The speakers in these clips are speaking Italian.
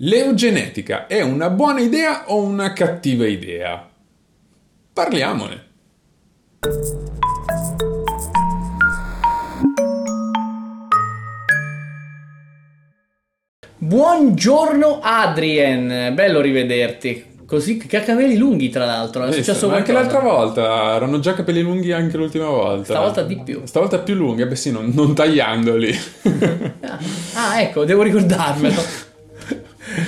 L'eugenetica è una buona idea o una cattiva idea? Parliamone. Buongiorno Adrien, bello rivederti. Così che ha capelli lunghi, tra l'altro. È successo ma anche l'altra volta erano già capelli lunghi anche l'ultima volta. Stavolta di più. Stavolta più lunghi, eh beh sì, non, non tagliandoli. Ah, ecco, devo ricordarmelo.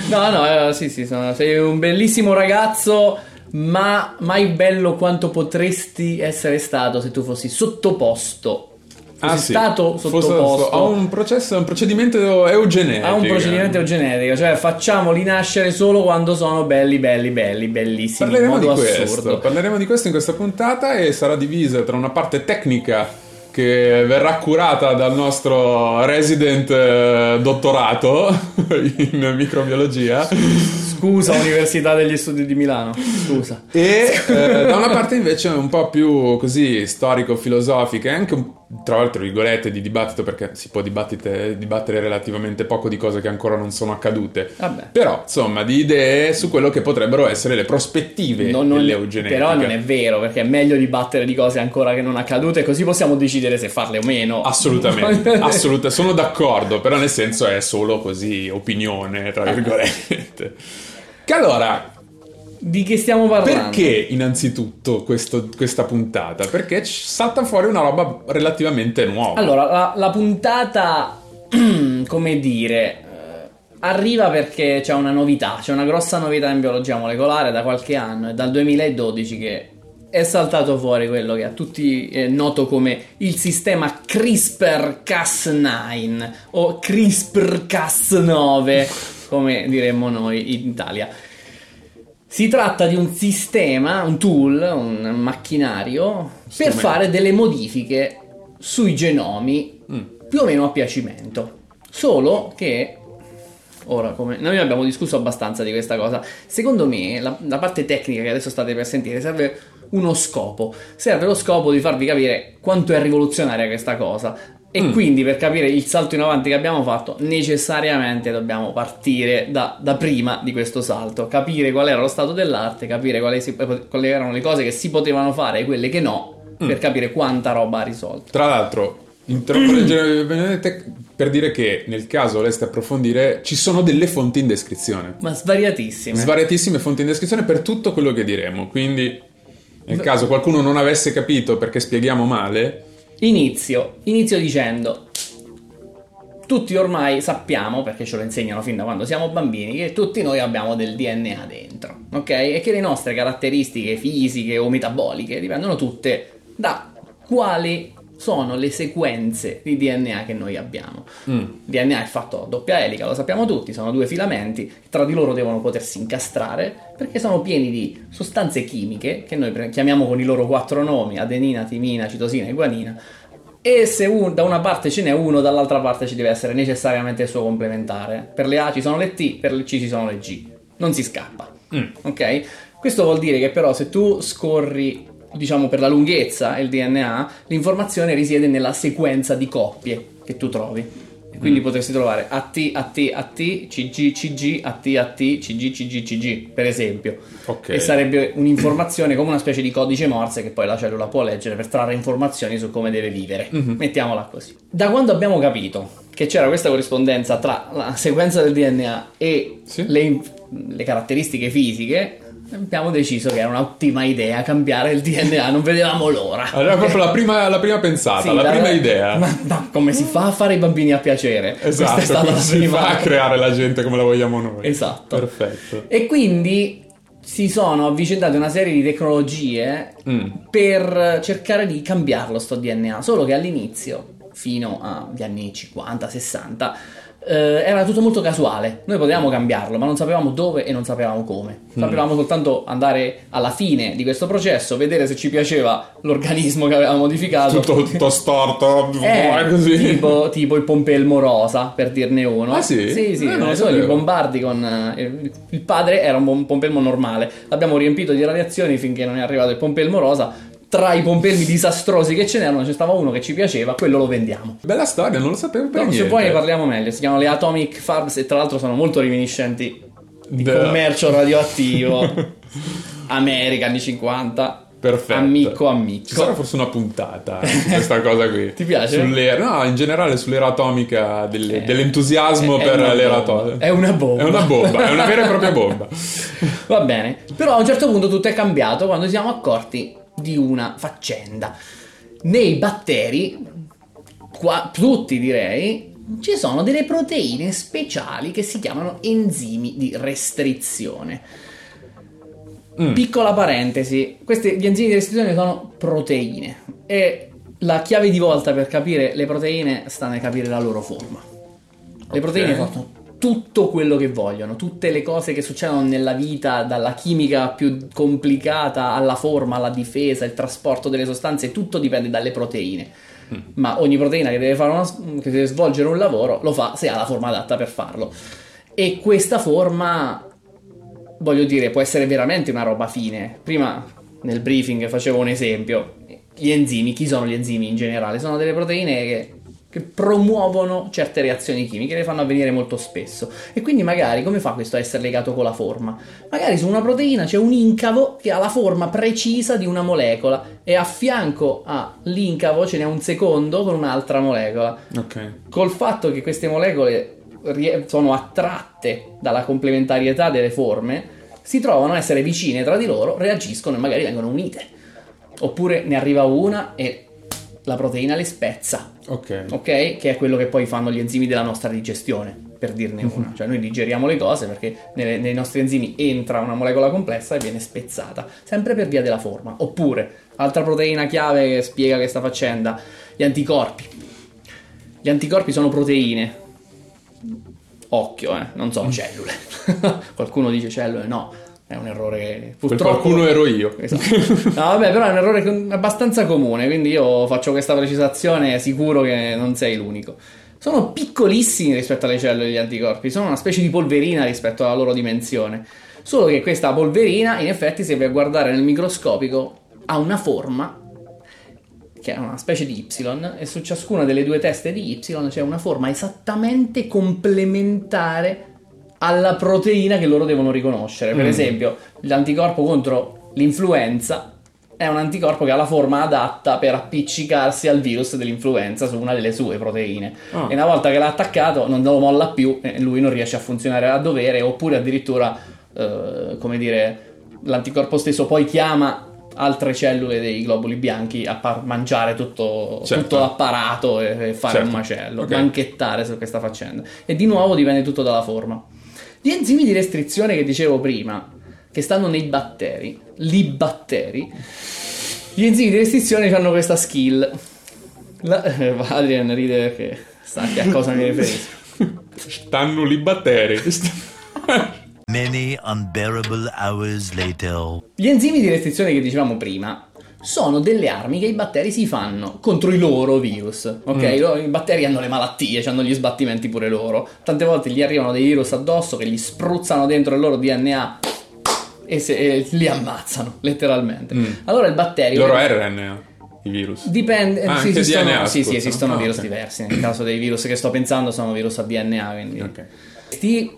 No, no, eh, sì, sì, sono- sei un bellissimo ragazzo, ma mai bello quanto potresti essere stato se tu fossi sottoposto. Ah, sì. stato sottoposto a un processo, un procedimento eugenetico. a un procedimento eugenetico, cioè facciamoli nascere solo quando sono belli, belli, belli, bellissimi. Parleremo di questo, parleremo di questo in questa puntata e sarà divisa tra una parte tecnica che verrà curata dal nostro resident eh, dottorato in microbiologia Scusa, Università degli Studi di Milano. Scusa. e eh, da una parte invece un po' più così storico-filosofica e anche un- tra l'altro virgolette di dibattito perché si può dibattere relativamente poco di cose che ancora non sono accadute Vabbè. però insomma di idee su quello che potrebbero essere le prospettive Non- non- dell'eugenetica però non è vero, perché è meglio dibattere di cose ancora che non accadute, così possiamo decidere se farle o meno. Assolutamente, assolutamente, sono d'accordo, però nel senso è solo così opinione, tra virgolette. Che allora, Di che stiamo parlando? perché innanzitutto questo- questa puntata? Perché ci salta fuori una roba relativamente nuova. Allora, la, la puntata, come dire, eh, arriva perché c'è una novità, c'è una grossa novità in biologia molecolare da qualche anno, è dal 2012 che è saltato fuori quello che a tutti è noto come il sistema CRISPR-Cas9 o CRISPR-Cas9, come diremmo noi in Italia. Si tratta di un sistema, un tool, un macchinario per fare delle modifiche sui genomi Mm. più o meno a piacimento. Solo che ora come noi abbiamo discusso abbastanza di questa cosa. Secondo me la, la parte tecnica che adesso state per sentire serve uno scopo. Serve lo scopo di farvi capire quanto è rivoluzionaria questa cosa. E Mm. quindi per capire il salto in avanti che abbiamo fatto, necessariamente dobbiamo partire da, da prima di questo salto, capire qual era lo stato dell'arte, capire quali, si- quali erano le cose che si potevano fare e quelle che no, Mm. per capire quanta roba ha risolto. Tra l'altro, interrompo leggere Benedette per dire che nel caso voleste approfondire, ci sono delle fonti in descrizione. Ma svariatissime. Svariatissime fonti in descrizione per tutto quello che diremo. Quindi, nel caso qualcuno non avesse capito perché spieghiamo male, Inizio, inizio dicendo, tutti ormai sappiamo, perché ce lo insegnano fin da quando siamo bambini, che tutti noi abbiamo del DNA dentro, ok? E che le nostre caratteristiche fisiche o metaboliche dipendono tutte da quali sono le sequenze di DNA che noi abbiamo. mm, Il DNA è fatto a doppia elica, lo sappiamo tutti, sono due filamenti, tra di loro devono potersi incastrare perché sono pieni di sostanze chimiche che noi chiamiamo con i loro quattro nomi, adenina, timina, citosina e guanina. E se un- da una parte ce n'è uno, dall'altra parte ci deve essere necessariamente il suo complementare. Per le A ci sono le T, per le C ci sono le G. Non si scappa. mm. Ok? Questo vuol dire che però se tu scorri, diciamo per la lunghezza il DNA, l'informazione risiede nella sequenza di coppie che tu trovi. E quindi potresti trovare AT, AT, AT, CG, CG, AT, AT, CG, CG, CG, per esempio. Ok. E sarebbe un'informazione come una specie di codice Morse che poi la cellula può leggere per trarre informazioni su come deve vivere. Mhm. Mettiamola così. Da quando abbiamo capito che c'era questa corrispondenza tra la sequenza del DNA e Sì. le, le caratteristiche fisiche, abbiamo deciso che era un'ottima idea cambiare il DNA, non vedevamo l'ora. Allora, proprio la prima, la prima pensata, Sì, la la- prima idea. Ma, ma come si fa a fare i bambini a piacere? Esatto, Questa è stata come la si prima. fa a creare la gente come la vogliamo noi. Esatto. Perfetto. E quindi si sono avvicendate una serie di tecnologie Mm. per cercare di cambiarlo sto DNA, solo che all'inizio, fino agli anni 50-60, eh, era tutto molto casuale. Noi potevamo cambiarlo, ma non sapevamo dove e non sapevamo come. Sapevamo soltanto andare alla fine di questo processo, vedere se ci piaceva l'organismo che avevamo modificato. Tutto, tutto storto, Eh, così. tipo, tipo il pompelmo rosa, per dirne uno. Ah, sì? Sì, sì, Eh, non so, li sapevo. bombardi con... eh, il padre era un pom- pompelmo normale, l'abbiamo riempito di radiazioni finché non è arrivato il pompelmo rosa, tra i pompelmi disastrosi che ce n'erano, c'è stava uno che ci piaceva, quello lo vendiamo. Bella storia, non lo sapevo per No, niente. se poi ne parliamo meglio, si chiamano le Atomic Farms e tra l'altro sono molto reminiscenti di Da- commercio radioattivo. America anni 50. Perfetto. Amico, amico. Ci sarà forse una puntata su questa cosa qui. Ti piace? Sull'era- no, in generale sull'era atomica, del- Eh, dell'entusiasmo è- è per una l'era atomica. È una bomba. È una bomba, è una vera e propria bomba. Va bene, però a un certo punto tutto è cambiato quando ci siamo accorti di una faccenda. Nei batteri, qua, tutti direi, ci sono delle proteine speciali che si chiamano enzimi di restrizione. Mm. Piccola parentesi, questi, gli enzimi di restrizione sono proteine e la chiave di volta per capire le proteine sta nel capire la loro forma. Le proteine fanno tutto quello che vogliono, tutte le cose che succedono nella vita, dalla chimica più complicata alla forma, alla difesa, il trasporto delle sostanze, tutto dipende dalle proteine. Ma ogni proteina che deve, fare una- che deve svolgere un lavoro lo fa se ha la forma adatta per farlo. E questa forma, voglio dire, può essere veramente una roba fine. Prima nel briefing facevo un esempio. Gli enzimi, chi sono gli enzimi in generale? Sono delle proteine che, che promuovono certe reazioni chimiche, le fanno avvenire molto spesso. E quindi magari come fa questo a essere legato con la forma? Magari su una proteina c'è un incavo che ha la forma precisa di una molecola e a fianco all'incavo ce n'è un secondo con un'altra molecola Ok. col fatto che queste molecole sono attratte dalla complementarietà delle forme, si trovano a essere vicine tra di loro, reagiscono e magari vengono unite. Oppure ne arriva una e la proteina le spezza, Ok. ok? Che è quello che poi fanno gli enzimi della nostra digestione, per dirne una. Cioè noi digeriamo le cose perché nelle- nei nostri enzimi entra una molecola complessa e viene spezzata, sempre per via della forma. Oppure, altra proteina chiave che spiega questa faccenda, gli anticorpi. Gli anticorpi sono proteine. Occhio, eh, non sono cellule. Qualcuno dice cellule, no, è un errore purtroppo... qualcuno ero io. Esatto. No, vabbè, però è un errore abbastanza comune, quindi io faccio questa precisazione sicuro che non sei l'unico. Sono piccolissimi rispetto alle cellule degli anticorpi, sono una specie di polverina rispetto alla loro dimensione. Solo che questa polverina, in effetti, se vai a guardare nel microscopico, ha una forma che è una specie di Y, e su ciascuna delle due teste di Y c'è una forma esattamente complementare alla proteina che loro devono riconoscere. Per Mm. esempio, l'anticorpo contro l'influenza è un anticorpo che ha la forma adatta per appiccicarsi al virus dell'influenza su una delle sue proteine. Ah. E una volta che l'ha attaccato non lo molla più e lui non riesce a funzionare a dovere, oppure addirittura, eh, come dire, l'anticorpo stesso poi chiama altre cellule dei globuli bianchi a par- mangiare tutto, Certo. tutto l'apparato e, fare Certo. un macello, Ok. banchettare su questa faccenda. E di nuovo dipende tutto dalla forma. Gli enzimi di restrizione che dicevo prima, che stanno nei batteri, li batteri, gli enzimi di restrizione hanno questa skill. La- eh, Adrian ride perché sa che a cosa mi riferisco. Stanno lì batteri. Many unbearable hours later. Gli enzimi di restrizione che dicevamo prima sono delle armi che i batteri si fanno contro i loro virus. Ok, Mm. I batteri hanno le malattie, hanno gli sbattimenti pure loro. Tante volte gli arrivano dei virus addosso che gli spruzzano dentro il loro DNA e, se- e li ammazzano, letteralmente. Mm. Allora il batterio. Loro RNA, i virus. Dipende, Ah, sì, esistono, DNA, sì, sì, esistono Ah, virus ok. diversi. Nel caso dei virus che sto pensando sono virus a DNA, quindi Ok. questi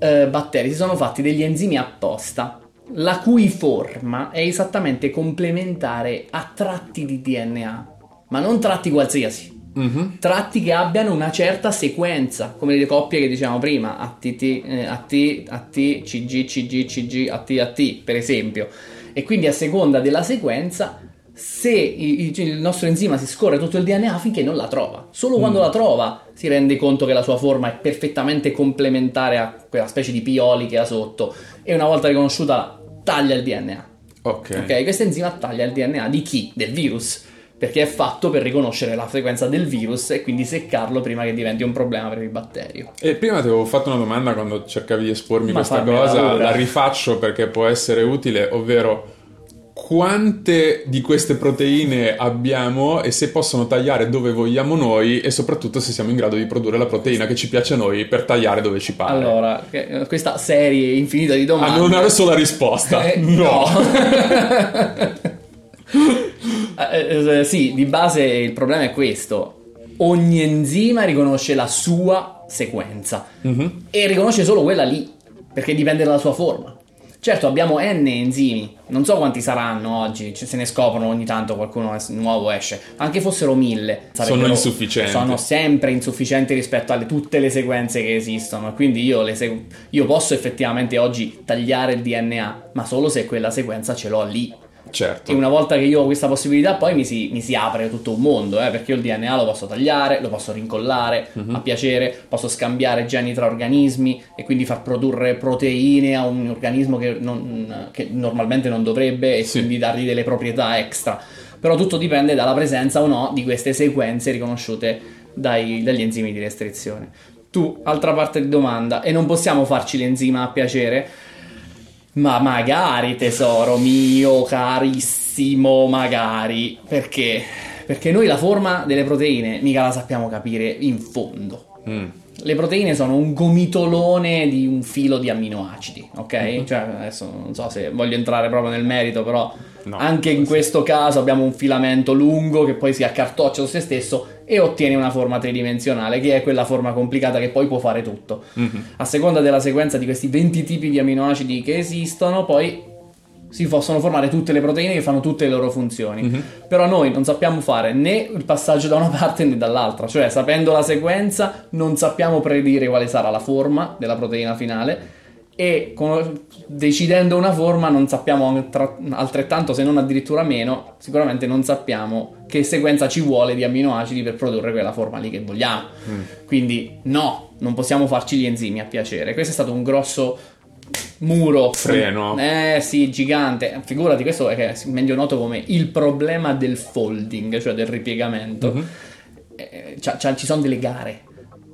eh, batteri si sono fatti degli enzimi apposta, la cui forma è esattamente complementare a tratti di DNA, ma non tratti qualsiasi. Mhm. Tratti che abbiano una certa sequenza, come le coppie che dicevamo prima, ATT, eh, AT, AT, CG, CG, CG, AT, AT, per esempio. E quindi a seconda della sequenza, se i- il nostro enzima si scorre tutto il DNA finché non la trova. Solo quando la trova si rende conto che la sua forma è perfettamente complementare a quella specie di pioli che ha sotto. E una volta riconosciuta, taglia il DNA. Ok. Ok, questo enzima taglia il DNA di chi? Del virus. Perché è fatto per riconoscere la frequenza del virus e quindi seccarlo prima che diventi un problema per il batterio. E prima ti avevo fatto una domanda quando cercavi di espormi Ma questa cosa, la rifaccio perché può essere utile, ovvero quante di queste proteine abbiamo e se possono tagliare dove vogliamo noi e soprattutto se siamo in grado di produrre la proteina che ci piace a noi per tagliare dove ci pare. Allora, questa serie infinita di domande. Ah, non una sola risposta. Eh, no. Eh, eh, sì, di base il problema è questo. Ogni enzima riconosce la sua sequenza Mhm. e riconosce solo quella lì, perché dipende dalla sua forma. Certo, abbiamo N enzimi, non so quanti saranno oggi, cioè, se ne scoprono ogni tanto qualcuno es- nuovo esce, anche fossero mille. sarebbero- insufficienti. Sono sempre insufficienti rispetto a tutte le sequenze che esistono, quindi io, le segu- io posso effettivamente oggi tagliare il DNA, ma solo se quella sequenza ce l'ho lì. Certo. E una volta che io ho questa possibilità, poi mi si, mi si apre tutto un mondo, eh, perché io il DNA lo posso tagliare, lo posso rincollare Mhm. a piacere, posso scambiare geni tra organismi e quindi far produrre proteine a un organismo che, non- che normalmente non dovrebbe e Sì. quindi dargli delle proprietà extra. Però tutto dipende dalla presenza o no di queste sequenze riconosciute dai- dagli enzimi di restrizione. Tu, altra parte di domanda, e non possiamo farci l'enzima a piacere? Ma magari, tesoro mio, carissimo, magari. Perché? Perché noi la forma delle proteine mica la sappiamo capire in fondo. Mm. Le proteine sono un gomitolone di un filo di amminoacidi, ok? Cioè, adesso non so se voglio entrare proprio nel merito, però No, anche in questo caso abbiamo un filamento lungo che poi si accartoccia su se stesso e ottiene una forma tridimensionale, che è quella forma complicata che poi può fare tutto. Mhm. A seconda della sequenza di questi 20 tipi di amminoacidi che esistono, poi si possono formare tutte le proteine che fanno tutte le loro funzioni. Mhm. Però noi non sappiamo fare né il passaggio da una parte né dall'altra, cioè sapendo la sequenza non sappiamo predire quale sarà la forma della proteina finale e con- decidendo una forma non sappiamo altrettanto, se non addirittura meno, sicuramente non sappiamo che sequenza ci vuole di amminoacidi per produrre quella forma lì che vogliamo. Quindi no, non possiamo farci gli enzimi a piacere. Questo è stato un grosso muro Freno. eh sì gigante figurati questo è meglio noto come il problema del folding cioè del ripiegamento Mhm. Eh, c'ha- c'ha- ci sono delle gare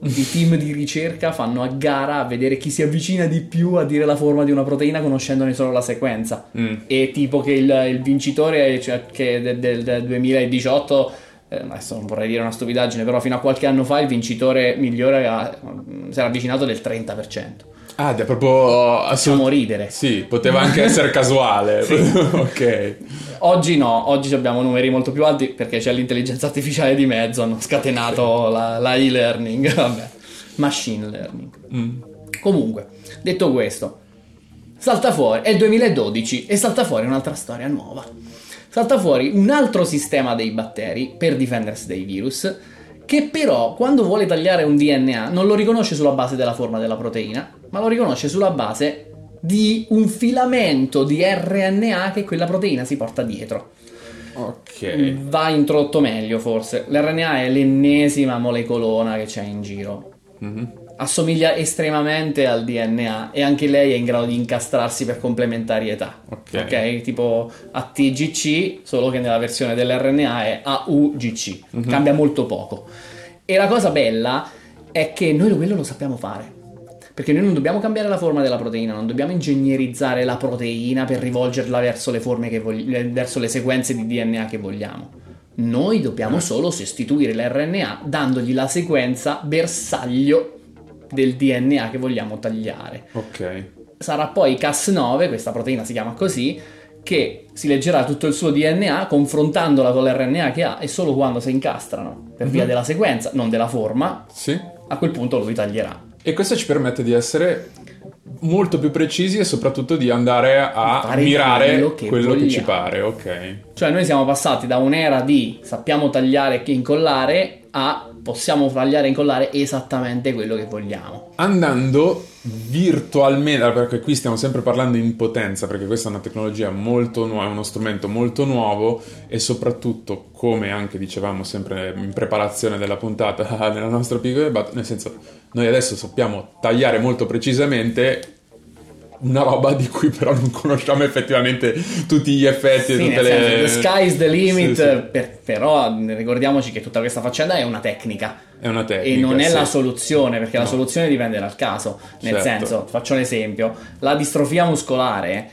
i team di ricerca fanno a gara a vedere chi si avvicina di più a dire la forma di una proteina conoscendone solo la sequenza Mm. e tipo che il, il vincitore cioè, che del, del- del 2018 eh, adesso non vorrei dire una stupidaggine però fino a qualche anno fa il vincitore migliore aveva- si era avvicinato del 30% Ah, è proprio facciamo assolut- ridere Sì, poteva anche essere casuale. ok. Oggi no, oggi abbiamo numeri molto più alti perché c'è l'intelligenza artificiale di mezzo, hanno scatenato la, la e-learning, vabbè, machine learning. Mm. Comunque, detto questo, salta fuori, è il 2012 e salta fuori un'altra storia nuova. Salta fuori un altro sistema dei batteri per difendersi dai virus che però quando vuole tagliare un DNA non lo riconosce sulla base della forma della proteina, ma lo riconosce sulla base di un filamento di RNA che quella proteina si porta dietro. Ok. Va introdotto meglio forse. L'RNA è l'ennesima molecolona che c'è in giro. Mhm. Assomiglia estremamente al DNA e anche lei è in grado di incastrarsi per complementarietà. Ok. Tipo ATGC, solo che nella versione dell'RNA è AUGC. Cambia molto poco. E la cosa bella è che noi quello lo sappiamo fare. Perché noi non dobbiamo cambiare la forma della proteina, non dobbiamo ingegnerizzare la proteina per rivolgerla verso le forme che vogli- verso le sequenze di DNA che vogliamo. Noi dobbiamo solo sostituire l'RNA dandogli la sequenza bersaglio del DNA che vogliamo tagliare. Ok. Sarà poi Cas9, questa proteina si chiama così, che si leggerà tutto il suo DNA confrontandola con l'RNA che ha e solo quando si incastrano per via della sequenza, non della forma, Sì. a quel punto lui taglierà. E questo ci permette di essere molto più precisi e soprattutto di andare a Fare mirare quello che quello che ci pare, ok. Cioè noi siamo passati da un'era di sappiamo tagliare e incollare a possiamo tagliare e incollare esattamente quello che vogliamo. Andando virtualmente, perché qui stiamo sempre parlando in potenza, perché questa è una tecnologia molto nuova, è uno strumento molto nuovo e soprattutto, come anche dicevamo sempre in preparazione della puntata nella nostra piccola dibattito, nel senso, noi adesso sappiamo tagliare molto precisamente una roba di cui però non conosciamo effettivamente tutti gli effetti Sì, tutte nel senso, le... the sky's the limit, Sì, sì. per- però ricordiamoci che tutta questa faccenda è una tecnica. È una tecnica, E non è sì. la soluzione, perché la No. soluzione dipende dal caso. Nel Certo. senso, faccio un esempio, la distrofia muscolare,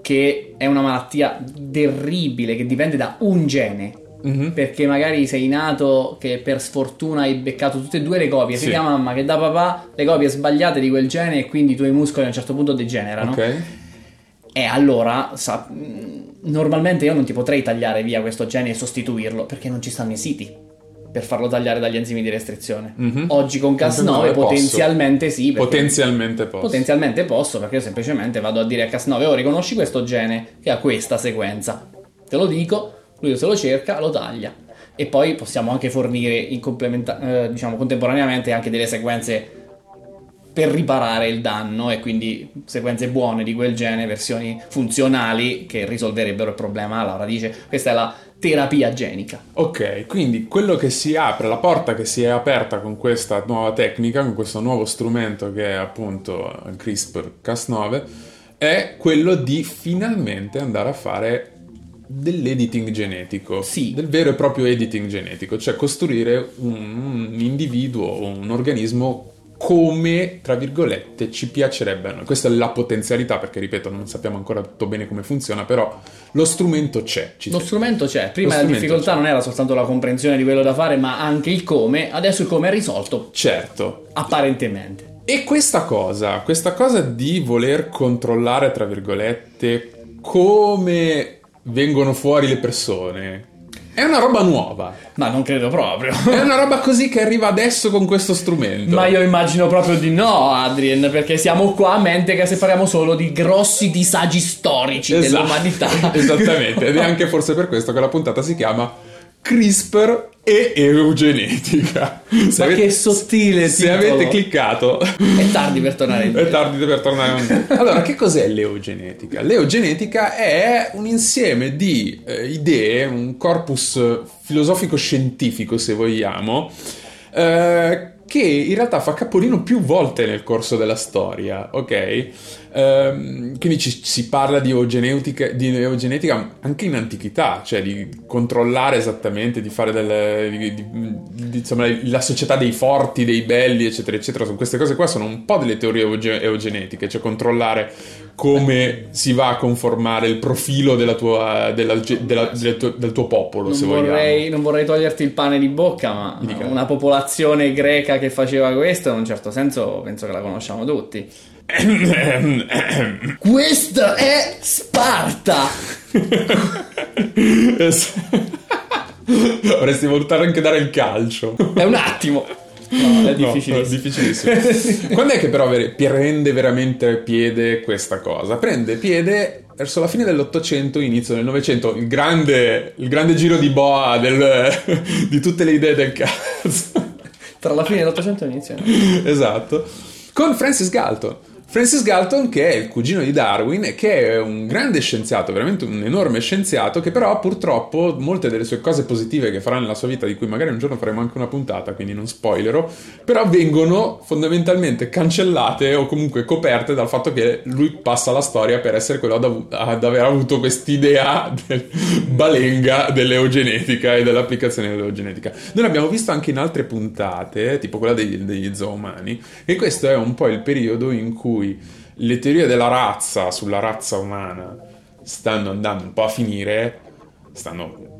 che è una malattia terribile, che dipende da un gene. Mhm. Perché magari sei nato che per sfortuna hai beccato tutte e due le copie, Sì. sia da mamma che da papà, le copie sbagliate di quel gene e quindi i tuoi muscoli a un certo punto degenerano. Ok. E allora sa- normalmente io non ti potrei tagliare via questo gene e sostituirlo perché non ci stanno i siti per farlo tagliare dagli enzimi di restrizione. Mhm. Oggi con Cas9 Cas9 posso. potenzialmente sì. Potenzialmente posso. Potenzialmente posso perché io semplicemente vado a dire a Cas9 oh riconosci questo gene che ha questa sequenza. Te lo dico, lui se lo cerca, lo taglia. E poi possiamo anche fornire complementa- eh, diciamo contemporaneamente anche delle sequenze per riparare il danno e quindi sequenze buone di quel gene, versioni funzionali che risolverebbero il problema alla radice. Questa è la terapia genica. Ok, quindi quello che si apre, la porta che si è aperta con questa nuova tecnica, con questo nuovo strumento che è appunto CRISPR-Cas9, è quello di finalmente andare a fare dell'editing genetico, Sì. del vero e proprio editing genetico, cioè costruire un, un individuo, un organismo come, tra virgolette, ci piacerebbe a noi. Questa è la potenzialità, perché ripeto, non sappiamo ancora tutto bene come funziona, però lo strumento c'è. Lo c'è. strumento c'è, prima Lo la difficoltà c'è. non era soltanto la comprensione di quello da fare, ma anche il come, adesso il come è risolto, Certo, apparentemente. E questa cosa, questa cosa di voler controllare, tra virgolette, come vengono fuori le persone, è una roba nuova. Ma non credo proprio. È una roba così che arriva adesso con questo strumento. Ma io immagino proprio di no, Adrien, perché siamo qua a mente che se parliamo solo di grossi disagi storici Esatto. dell'umanità. Esattamente, ed è anche forse per questo che la puntata si chiama CRISPR e eugenetica. Se Ma che sottile Se titolo. avete cliccato È tardi per tornare È indietro. tardi per tornare. Allora, che cos'è l'eugenetica? L'eugenetica è un insieme di eh, idee, un corpus filosofico-scientifico, se vogliamo, eh, che in realtà fa capolino più volte nel corso della storia, ok? Ehm, quindi ci- si parla di eugenetica, di eugenetica anche in antichità, cioè di controllare esattamente, di fare delle, di- di- di- insomma, la società dei forti, dei belli, eccetera, eccetera. Queste cose qua sono un po' delle teorie euge- eugenetiche, cioè controllare come si va a conformare il profilo della tua, della- della- del, tuo, del tuo popolo, Non se vorrei, vogliamo. non vorrei toglierti il pane di bocca, ma dica. una popolazione greca che faceva questo, in un certo senso, penso che la conosciamo tutti. Questa è Sparta! Es- Vorresti voluto anche dare il calcio. È un attimo. No, è No, difficilissimo. è difficilissimo. Quando è che però prende veramente piede questa cosa? Prende piede verso la fine dell'Ottocento, inizio del Novecento, il grande, il grande giro di boa del- di tutte le idee del cazzo. Tra la fine dell'Ottocento e l'inizio. esatto. Con Francis Galton. Francis Galton, che è il cugino di Darwin, che è un grande scienziato, veramente un enorme scienziato, che però purtroppo molte delle sue cose positive che farà nella sua vita, di cui magari un giorno faremo anche una puntata, quindi non spoilerò, però vengono fondamentalmente cancellate o comunque coperte dal fatto che lui passa la storia per essere quello ad, avu- ad aver avuto quest'idea del balenga dell'eugenetica e dell'applicazione dell'eugenetica. Noi l'abbiamo visto anche in altre puntate, tipo quella degli, degli zoomani, e questo è un po' il periodo in cui le teorie della razza sulla razza umana stanno andando un po' a finire, stanno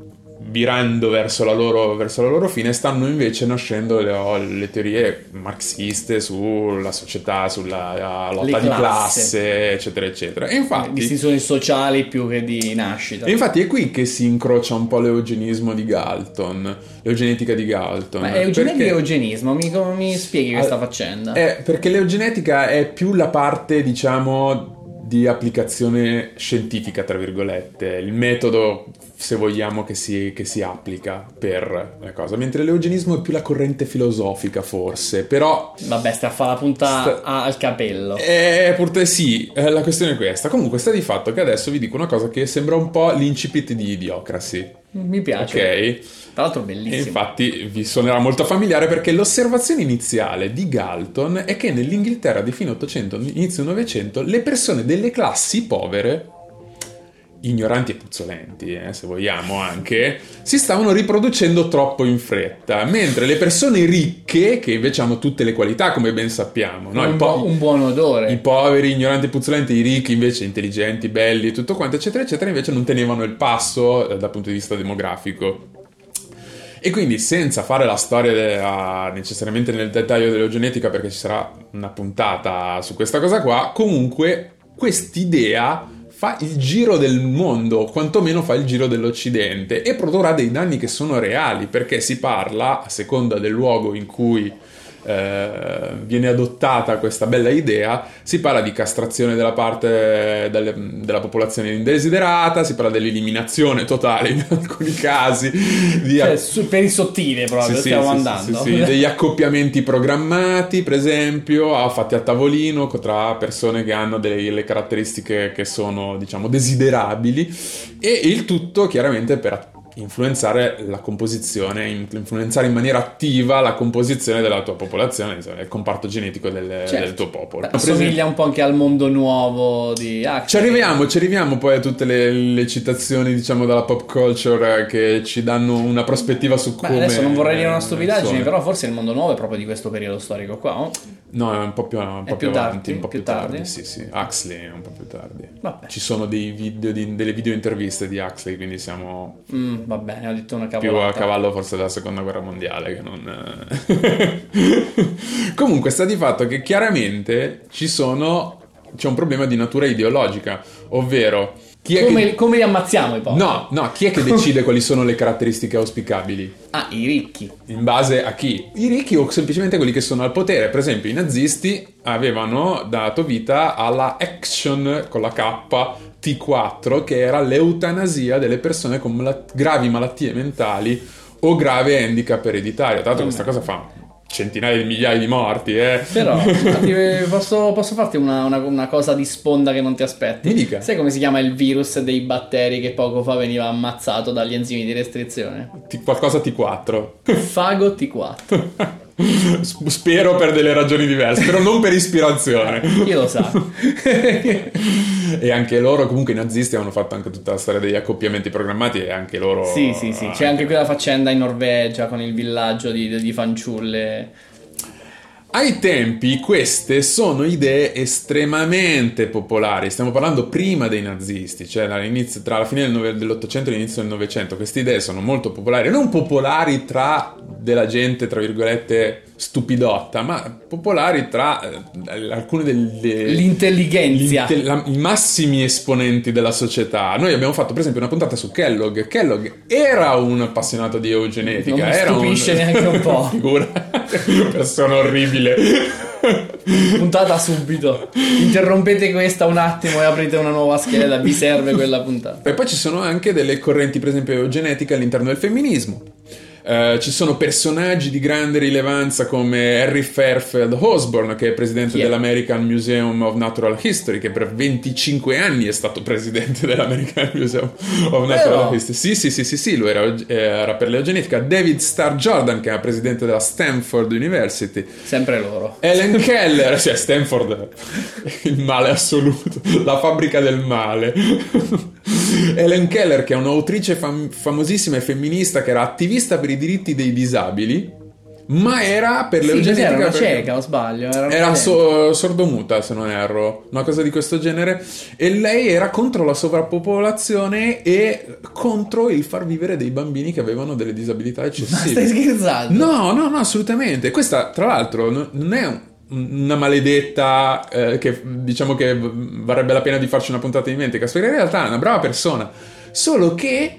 virando verso la loro, verso la loro fine, stanno invece nascendo le, le teorie marxiste sulla società, sulla lotta Le di classe, eccetera, eccetera. E infatti, Distinzioni sociali più che di nascita. e infatti è qui che si incrocia un po' l'eugenismo di Galton, l'eugenetica di Galton. Ma eugenetica perché- e eugenismo, mi, mi spieghi questa faccenda? Eh, perché l'eugenetica è più la parte, diciamo, di applicazione scientifica, tra virgolette, il metodo, se vogliamo, che si, che si applica per la cosa, mentre l'eugenismo è più la corrente filosofica, forse, però... Vabbè, sta a fare la punta Sta- al capello. Eh, purtroppo sì, eh, la questione è questa. Comunque sta di fatto che adesso vi dico una cosa che sembra un po' l'incipit di Idiocracy, Mi piace. ok? Tra l'altro E bellissimo. infatti vi suonerà molto familiare perché l'osservazione iniziale di Galton è che nell'Inghilterra di fine 800, inizio 900, le persone delle classi povere, ignoranti e puzzolenti, eh, se vogliamo anche, si stavano riproducendo troppo in fretta, mentre le persone ricche, che invece hanno tutte le qualità, come ben sappiamo, no? un, po- un buon odore. i poveri, ignoranti e puzzolenti, i ricchi invece intelligenti, belli tutto quanto, eccetera, eccetera, invece non tenevano il passo eh, dal punto di vista demografico. E quindi senza fare la storia de- a- necessariamente nel dettaglio dell'eugenetica, perché ci sarà una puntata su questa cosa qua, comunque quest'idea fa il giro del mondo, quantomeno fa il giro dell'Occidente e produrrà dei danni che sono reali, perché si parla, a seconda del luogo in cui eh, viene adottata questa bella idea, si parla di castrazione della parte delle, della popolazione indesiderata, si parla dell'eliminazione totale in alcuni casi, di Cioè, su- per il sottile proprio, sì, stiamo sì, andando. sì, degli accoppiamenti programmati, per esempio, fatti a tavolino tra persone che hanno delle caratteristiche che sono, diciamo, desiderabili e il tutto chiaramente per influenzare la composizione, in- influenzare in maniera attiva la composizione della tua popolazione, il comparto genetico del, Certo. del tuo popolo. Beh, Assomiglia un po' anche al mondo nuovo di Huxley. Ci arriviamo, ci arriviamo poi a tutte le, le citazioni, diciamo, dalla pop culture che ci danno una prospettiva su Beh, come... adesso non vorrei dire una eh, stupidaggine, però forse il mondo nuovo è proprio di questo periodo storico qua. oh? No, è un po' più, un po' più più avanti, tardi? un po' più, Più tardi. tardi? Sì, sì. Huxley è un po' più tardi. Vabbè. Ci sono dei video di- delle video interviste di Huxley, quindi siamo Mm, va bene, ho detto una più cavolata. a cavallo forse della seconda guerra mondiale che non... eh. Comunque sta di fatto che chiaramente ci sono... C'è un problema di natura ideologica, ovvero chi è Come, che... come li ammazziamo i poveri? No, no, chi è che decide quali sono le caratteristiche auspicabili? Ah, i ricchi. In base a chi? I ricchi o semplicemente quelli che sono al potere. Per esempio, i nazisti avevano dato vita alla Action con la K T4, che era l'eutanasia delle persone con mala- gravi malattie mentali o grave handicap ereditario. Tra l'altro, questa cosa fa centinaia di migliaia di morti, eh. Però, ti- posso, posso farti una, una- una cosa di sponda che non ti aspetti? Mi dica. Sai come si chiama il virus dei batteri che poco fa veniva ammazzato dagli enzimi di restrizione? T- qualcosa T4. Fago T4. Spero per delle ragioni diverse, però non per ispirazione. Io lo sa. E anche loro, comunque i nazisti avevano fatto anche tutta la storia degli accoppiamenti programmati e anche loro... sì, sì, sì. C'è anche quella faccenda in Norvegia con il villaggio di, di fanciulle. Ai tempi queste sono idee estremamente popolari, stiamo parlando prima dei nazisti, cioè tra la fine dell'Ottocento e l'inizio del Novecento, queste idee sono molto popolari, non popolari tra della gente, tra virgolette, stupidotta, ma popolari tra eh, alcune delle... L'intelligenza. l'inte- la- i massimi esponenti della società. Noi abbiamo fatto, per esempio, una puntata su Kellogg. Kellogg era un appassionato di eugenetica. Non mi era stupisce neanche un po'. Figura. Persona orribile. Puntata subito. Interrompete questa un attimo e aprite una nuova scheda. Vi serve quella puntata. E poi ci sono anche delle correnti, per esempio, eugenetiche all'interno del femminismo. Eh, ci sono personaggi di grande rilevanza come Harry Fairfield Osborne, che è presidente è? dell'American Museum of Natural History, che per 25 anni è stato presidente dell'American Museum of Natural Vero? History. Sì, sì, sì, sì, sì, lui era, eh, era per l'eugenetica. David Starr Jordan, che era presidente della Stanford University. Sempre loro. Ellen Keller, cioè Stanford, il male assoluto, la fabbrica del male. Ellen Keller, che è un'autrice fam- famosissima e femminista, che era attivista per i diritti dei disabili, ma era per Sì, l'eugenetica. cos'era una perché- cieca, o sbaglio? Era, Era so- sordomuta, se non erro, una cosa di questo genere. E lei era contro la sovrappopolazione e contro il far vivere dei bambini che avevano delle disabilità Ma eccessive. stai scherzando? No, no, no, assolutamente. Questa, tra l'altro, no- non è un- una maledetta eh, che diciamo che varrebbe la pena di farci una puntata di mente, perché in realtà è una brava persona, solo che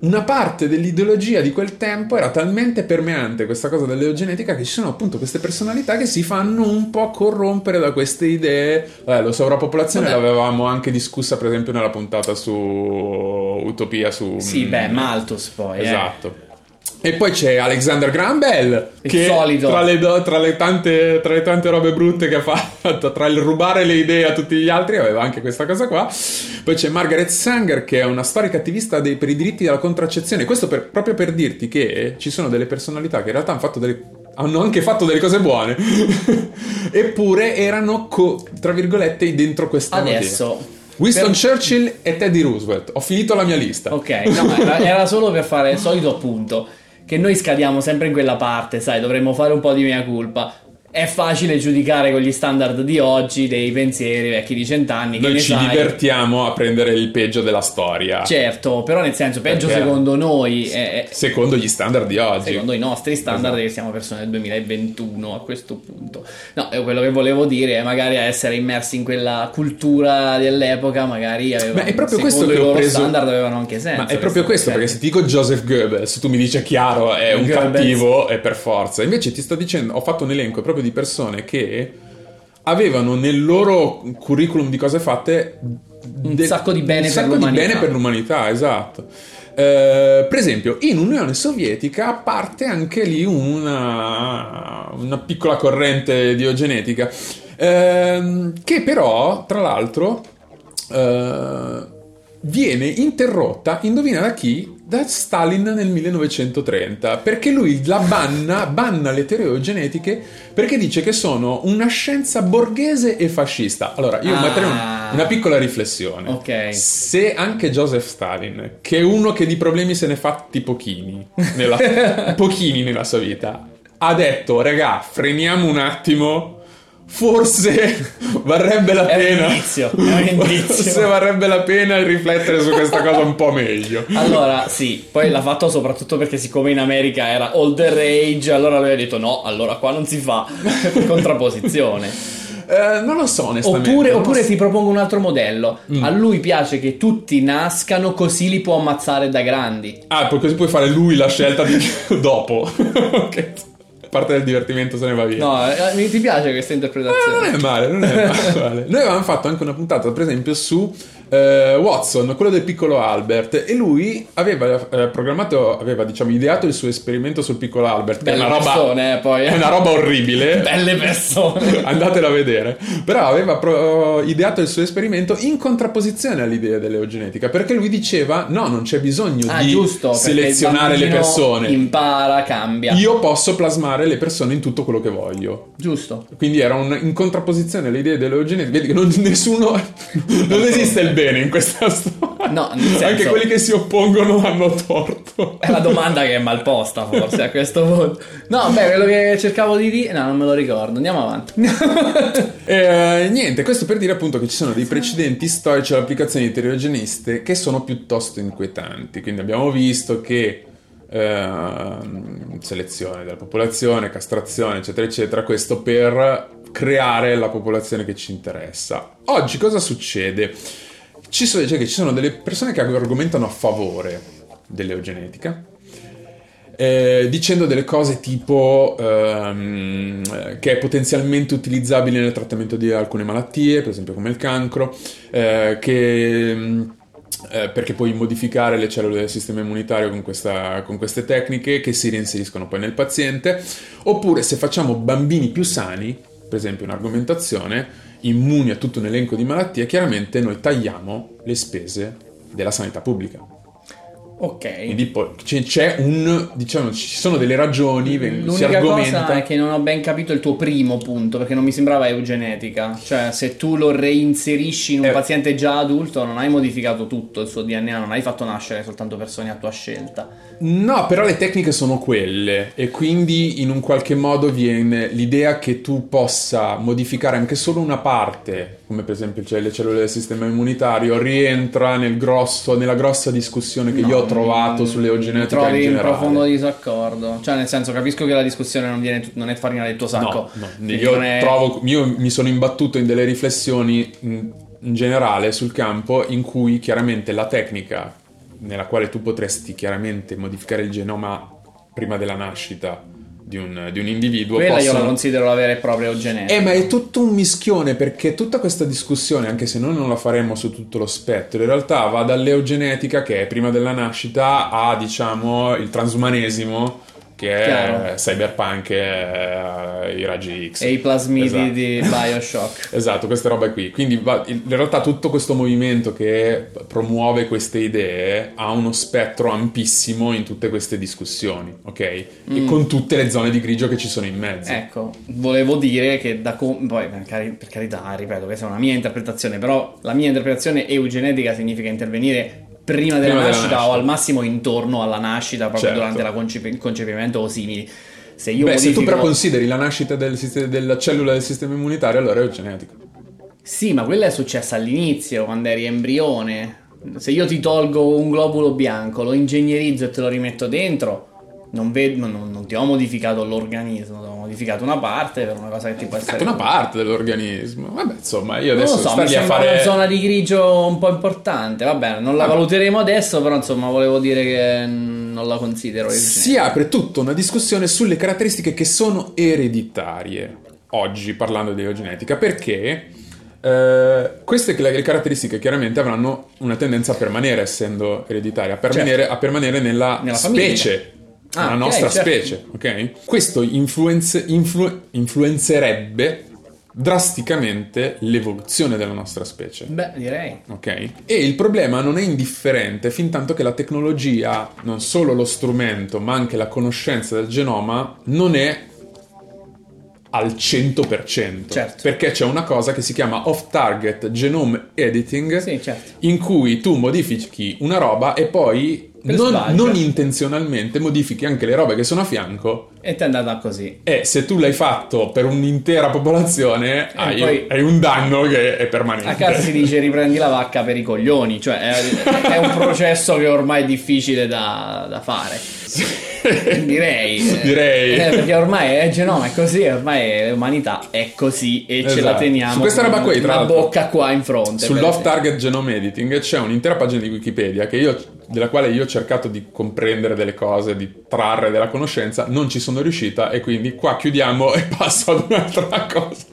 una parte dell'ideologia di quel tempo era talmente permeante questa cosa dell'eugenetica che ci sono appunto queste personalità che si fanno un po' corrompere da queste idee. Vabbè, la sovrappopolazione Vabbè. l'avevamo anche discussa per esempio nella puntata su Utopia su Sì, mm, beh, Malthus poi. eh. E poi c'è Alexander Graham Bell, Il che. Tra, le, tra le tante, tra le tante robe brutte che ha fatto, tra il rubare le idee a tutti gli altri, aveva anche questa cosa qua. Poi c'è Margaret Sanger, che è una storica attivista dei- per i diritti della contraccezione. Questo per- proprio per dirti che ci sono delle personalità che in realtà hanno fatto delle hanno anche fatto delle cose buone, eppure erano, co- tra virgolette, dentro questa Adesso. motivo. Winston per- Churchill e Teddy Roosevelt. Ho finito la mia lista. Ok, no, era, era solo per fare il solito appunto. Che noi scadiamo sempre in quella parte, sai, dovremmo fare un po' di mia colpa. È facile giudicare con gli standard di oggi dei pensieri vecchi di cent'anni. Noi ci sai. divertiamo a prendere il peggio della storia. Certo, però nel senso, peggio Perché- secondo noi è, Secondo gli standard di oggi. secondo i nostri standard Esatto. che siamo persone del 2021 a questo punto. No, eh, quello che volevo dire è magari essere immersi in quella cultura dell'epoca, magari avevano, Ma è proprio questo che ho loro preso- standard avevano anche senso. Ma è proprio questo, perché se ti dico Joseph Goebbels, tu mi dici chiaro, è un Goebbels. cattivo, è per forza. Invece ti sto dicendo, ho fatto un elenco proprio di persone che avevano nel loro curriculum di cose fatte Un sacco di bene un per sacco di l'umanità. bene per l'umanità, esatto. Eh, per esempio, in Unione Sovietica parte anche lì una, una piccola corrente diogenetica, ehm, che però, tra l'altro, eh, viene interrotta, indovina da chi? Da Stalin nel 1930, perché lui la banna, banna le teorie eugenetiche perché dice che sono una scienza borghese e fascista. Allora, io Ah. metterei un- una piccola riflessione. Ok. Se anche Joseph Stalin, che è uno che di problemi se ne fatti pochini nella, pochini nella sua vita, ha detto, regà, freniamo un attimo, forse varrebbe la È un pena. indizio, è un indizio. Forse varrebbe la pena riflettere su questa cosa un po' meglio. Allora, sì, poi l'ha fatto soprattutto perché siccome in America era all the rage, allora lui ha detto no, allora qua non si fa contrapposizione. Eh, non lo so, onestamente. Oppure, oppure ti propongo un altro modello. Mm. A lui piace che tutti nascano così li può ammazzare da grandi. Ah, poi così puoi fare lui la scelta di... dopo. ok. Parte del divertimento se ne va via. No, eh, mi ti piace questa Eh, interpretazione? non è male, non è male. Noi avevamo fatto anche una puntata, per esempio, su eh, Watson, quello del piccolo Albert, e lui aveva eh, programmato, aveva diciamo ideato il suo esperimento sul piccolo Albert, che è Belle una roba, persone, eh, poi. è una roba orribile. Belle persone. Andatelo a vedere. Però aveva pro- ideato il suo esperimento in contrapposizione all'idea dell'eugenetica, perché lui diceva: no, non c'è bisogno Ah, di giusto. selezionare le persone. Impara, cambia. Io posso plasmare le persone in tutto quello che voglio. Giusto. Quindi era un- in contrapposizione alle idee dell'eugenetica. Vedi che non, nessuno. Non esiste il bene in questa storia. No, senso- Anche quelli che si oppongono hanno torto. È la domanda che è mal posta, forse a questo punto. No, beh, quello che cercavo di dire. No, non me lo ricordo. Andiamo avanti. Eh, niente, questo per dire appunto che ci sono dei precedenti storici all'applicazione di teorie eugeniste che sono piuttosto inquietanti. Quindi abbiamo visto che ehm, selezione della popolazione, castrazione, eccetera, eccetera, questo per creare la popolazione che ci interessa. Oggi cosa succede? Ci sono, cioè ci sono delle persone che argomentano a favore dell'eugenetica, eh, dicendo delle cose tipo ehm, eh, che è potenzialmente utilizzabile nel trattamento di alcune malattie, per esempio come il cancro, eh, che, mm, eh, perché puoi modificare le cellule del sistema immunitario con, questa- con queste tecniche che si reinseriscono poi nel paziente, oppure se facciamo bambini più sani, per esempio un'argomentazione, immuni a tutto un elenco di malattie, chiaramente noi tagliamo le spese della sanità pubblica. Ok. Quindi poi c'è, c'è un, diciamo, ci sono delle ragioni, ven- si L'unica argomenta. cosa è che non ho ben capito il tuo primo punto, perché non mi sembrava eugenetica. Cioè, se tu lo reinserisci in un Eh. paziente già adulto, non hai modificato tutto il suo DNA, non hai fatto nascere soltanto persone a tua scelta. No, però le tecniche sono quelle e quindi in un qualche modo viene l'idea che tu possa modificare anche solo una parte, come per esempio cioè, le cellule del sistema immunitario, rientra nel grosso, nella grossa discussione che No, io ho trovato sull'eugenetica mi trovi in in profondo disaccordo. Cioè, nel senso, capisco che la discussione non, viene, non è farina del tuo sacco. No, no, io, è- trovo, io mi sono imbattuto in delle riflessioni in, in generale sul campo in cui chiaramente la tecnica nella quale tu potresti chiaramente modificare il genoma prima della nascita di un, di un individuo Quella io la possono- considero la vera e propria eugenetica. eh, ma è tutto un mischione perché tutta questa discussione, anche se noi non la faremo su tutto lo spettro, in realtà va dall'eugenetica che è prima della nascita a diciamo il transumanesimo che è Chiaro. cyberpunk e i raggi X. E i plasmidi Esatto. di Bioshock. Esatto, queste robe qui. Quindi va- in realtà tutto questo movimento che promuove queste idee ha uno spettro ampissimo in tutte queste discussioni, ok? E Mm. con tutte le zone di grigio che ci sono in mezzo. Ecco, volevo dire che da com- poi per, cari- per carità, ripeto, questa è una mia interpretazione, però la mia interpretazione eugenetica significa intervenire prima della Prima della nascita, nascita. o al massimo intorno alla nascita, proprio Certo. durante il concepimento o simili. se io Beh, se tu modifico... però consideri la nascita del della cellula del sistema immunitario, allora è eugenetico. Sì, ma quella è successa all'inizio, quando eri embrione. Se io ti tolgo un globulo bianco, lo ingegnerizzo e te lo rimetto dentro, non, vedo, non, non ti ho modificato l'organismo, modificato una parte per una cosa che ti può essere... Una parte dell'organismo. Vabbè, insomma, io Non adesso lo so, mi sembra fare... una zona di grigio un po' importante. Vabbè, non la Vabbè. valuteremo adesso, però insomma volevo dire che non la considero. Si apre tutta una discussione sulle caratteristiche che sono ereditarie. Oggi, parlando di eugenetica, perché... eh, queste le caratteristiche chiaramente avranno una tendenza a permanere essendo ereditarie, a permanere, a permanere nella, Certo. Nella famiglia. Ah, ok, nostra certo. specie, ok? Questo influenze- influ- influenzerebbe drasticamente l'evoluzione della nostra specie. Beh, direi. Ok? E il problema non è indifferente fin tanto che la tecnologia, non solo lo strumento, ma anche la conoscenza del genoma, non è al 100%. Certo. Perché c'è una cosa che si chiama off-target genome editing, Sì, certo. in cui tu modifichi una roba e poi non, non intenzionalmente modifichi anche le robe che sono a fianco. E ti è andata così. E se tu l'hai fatto per un'intera popolazione, hai, poi- hai un danno che è permanente. A casa si dice riprendi la vacca per i coglioni, cioè è, è un processo che ormai è difficile da, da fare. Direi. eh. Direi. Eh, perché ormai è genoma, è così, ormai l'umanità è così e ce la Esatto. teniamo. Su questa roba qui, tra l'altro, bocca qua in fronte. Sull'off target genome editing c'è un'intera pagina di Wikipedia che io- della quale io ho cercato di comprendere delle cose, di trarre della conoscenza, non ci sono riuscita e quindi qua chiudiamo e passo ad un'altra cosa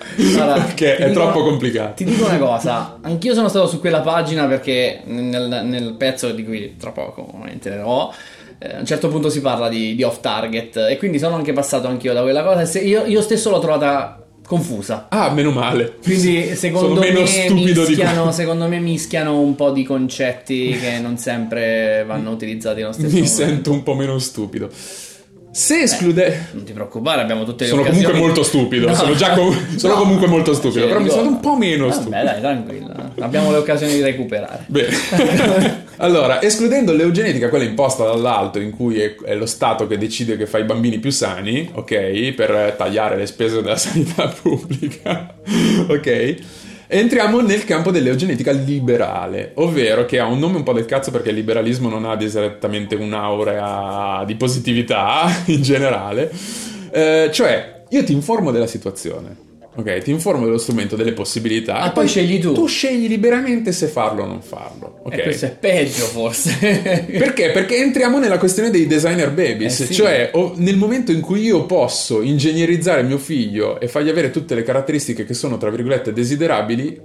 Allora, perché è dico- troppo complicato. Ti dico una cosa, anch'io sono stato su quella pagina perché nel, nel pezzo di cui tra poco entrerò, eh, a un certo punto si parla di, di off target e quindi sono anche passato anch'io da quella cosa e io, io stesso l'ho trovata confusa. Ah, meno male. Quindi secondo Sono me, mischiano, secondo me mischiano un po' di concetti che non sempre vanno utilizzati nello stesso Mi modo. sento un po' meno stupido. Se esclude... Non ti preoccupare, abbiamo tutte le Sono occasioni. comunque molto stupido, No. sono già com- sono No. comunque molto stupido, Cioè, però mi dico- sento un po' meno Vabbè, stupido. dai, tranquilla. Abbiamo le occasioni di recuperare. Bene. allora, escludendo l'eugenetica, quella imposta dall'alto, in cui è, è lo Stato che decide che fa i bambini più sani, ok, per tagliare le spese della sanità pubblica, ok, entriamo nel campo dell'eugenetica liberale, ovvero che ha un nome un po' del cazzo perché il liberalismo non ha esattamente un'aurea di positività in generale, Eh, cioè io ti informo della situazione. Ok, ti informo dello strumento, delle possibilità. Ah, e poi scegli tu. Tu scegli liberamente se farlo o non farlo. Ok. E questo è peggio, forse. Perché? Perché entriamo nella questione dei designer babies, Eh sì. cioè nel momento in cui io posso ingegnerizzare mio figlio e fargli avere tutte le caratteristiche che sono, tra virgolette, desiderabili,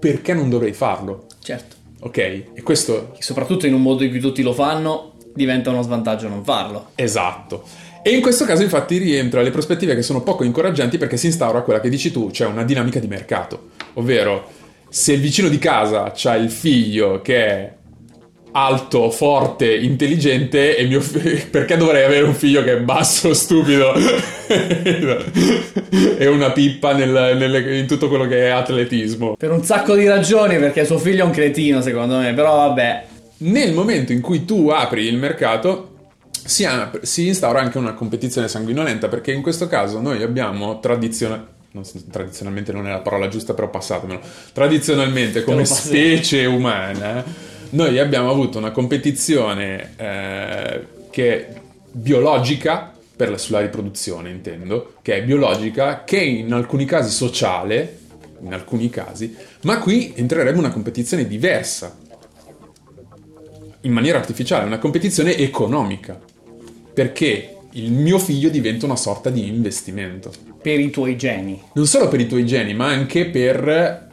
perché non dovrei farlo? certo. Ok? E questo Soprattutto in un modo in cui tutti lo fanno, diventa uno svantaggio non farlo. esatto. E in questo caso infatti rientra le prospettive che sono poco incoraggianti perché si instaura quella che dici tu, cioè una dinamica di mercato, ovvero se il vicino di casa ha il figlio che è alto, forte, intelligente e mio fi- perché dovrei avere un figlio che è basso, stupido e una pippa nel- nelle- in tutto quello che è atletismo. Per un sacco di ragioni, perché suo figlio è un cretino, secondo me. Però vabbè. Nel momento in cui tu apri il mercato si, apre- si instaura anche una competizione sanguinolenta perché in questo caso noi abbiamo tradizionalmente tradizionalmente non è la parola giusta però passatemelo. Tradizionalmente come specie umana noi abbiamo avuto una competizione eh, che è biologica per la, sulla riproduzione intendo che è biologica che è in alcuni casi sociale in alcuni casi ma qui entrerebbe una competizione diversa. In maniera artificiale, una competizione economica. Perché il mio figlio diventa una sorta di investimento. Per i tuoi geni. Non solo per i tuoi geni, ma anche per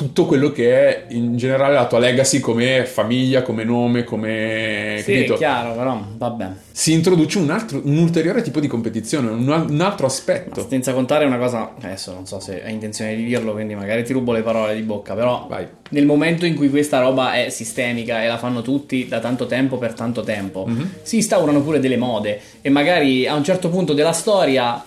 tutto quello che è in generale la tua legacy come famiglia, come nome, come... Sì, capito? è chiaro, però vabbè. Si introduce un, altro, un ulteriore tipo di competizione, un, un altro aspetto. Senza contare una cosa, adesso non so se hai intenzione di dirlo, quindi magari ti rubo le parole di bocca, però Vai. nel momento in cui questa roba è sistemica e la fanno tutti da tanto tempo per tanto tempo, si instaurano pure delle mode e magari a un certo punto della storia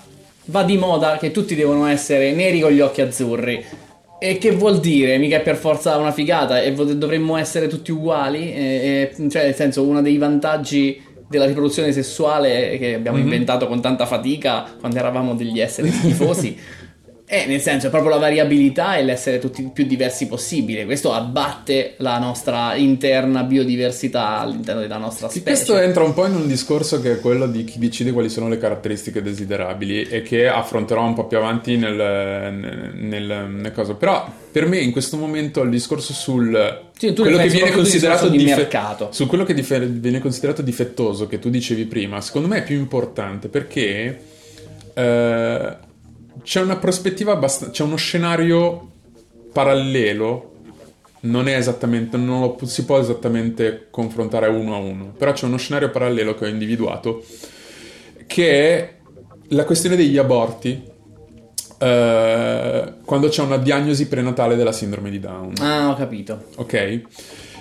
va di moda che tutti devono essere neri con gli occhi azzurri. E che vuol dire? Mica è per forza una figata e dovremmo essere tutti uguali? E- e- cioè, nel senso, uno dei vantaggi della riproduzione sessuale che abbiamo Mhm. inventato con tanta fatica quando eravamo degli esseri schifosi. Eh, nel senso, è proprio la variabilità e l'essere tutti più diversi possibile. Questo abbatte la nostra interna biodiversità all'interno della nostra specie. questo entra un po' in un discorso che è quello di chi decide quali sono le caratteristiche desiderabili e che affronterò un po' più avanti nel, nel, nel- coso. Però per me in questo momento il discorso sul Sì, quello che viene considerato di dife- mercato. su quello che dife- viene considerato difettoso che tu dicevi prima, secondo me è più importante perché eh, c'è una prospettiva abbastanza c'è uno scenario parallelo non è esattamente, non lo si può esattamente confrontare uno a uno, però c'è uno scenario parallelo che ho individuato che è la questione degli aborti eh, quando c'è una diagnosi prenatale della sindrome di Down. Ah, ho capito. Ok?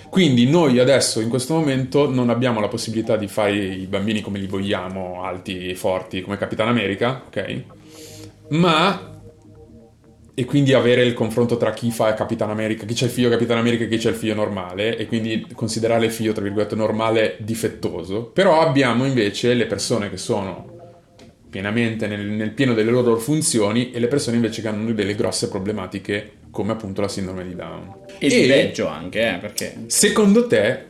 Quindi noi adesso in questo momento non abbiamo la possibilità di fare i bambini come li vogliamo, alti e forti come Capitan America, ok? Ma e quindi avere il confronto tra chi fa Capitan America, chi c'è il figlio Capitan America e chi c'è il figlio normale, e quindi considerare il figlio, tra virgolette, normale difettoso. Però abbiamo invece le persone che sono pienamente nel, nel pieno delle loro funzioni e le persone invece che hanno delle grosse problematiche come appunto la sindrome di Down. E, peggio anche, eh, perché... Secondo te,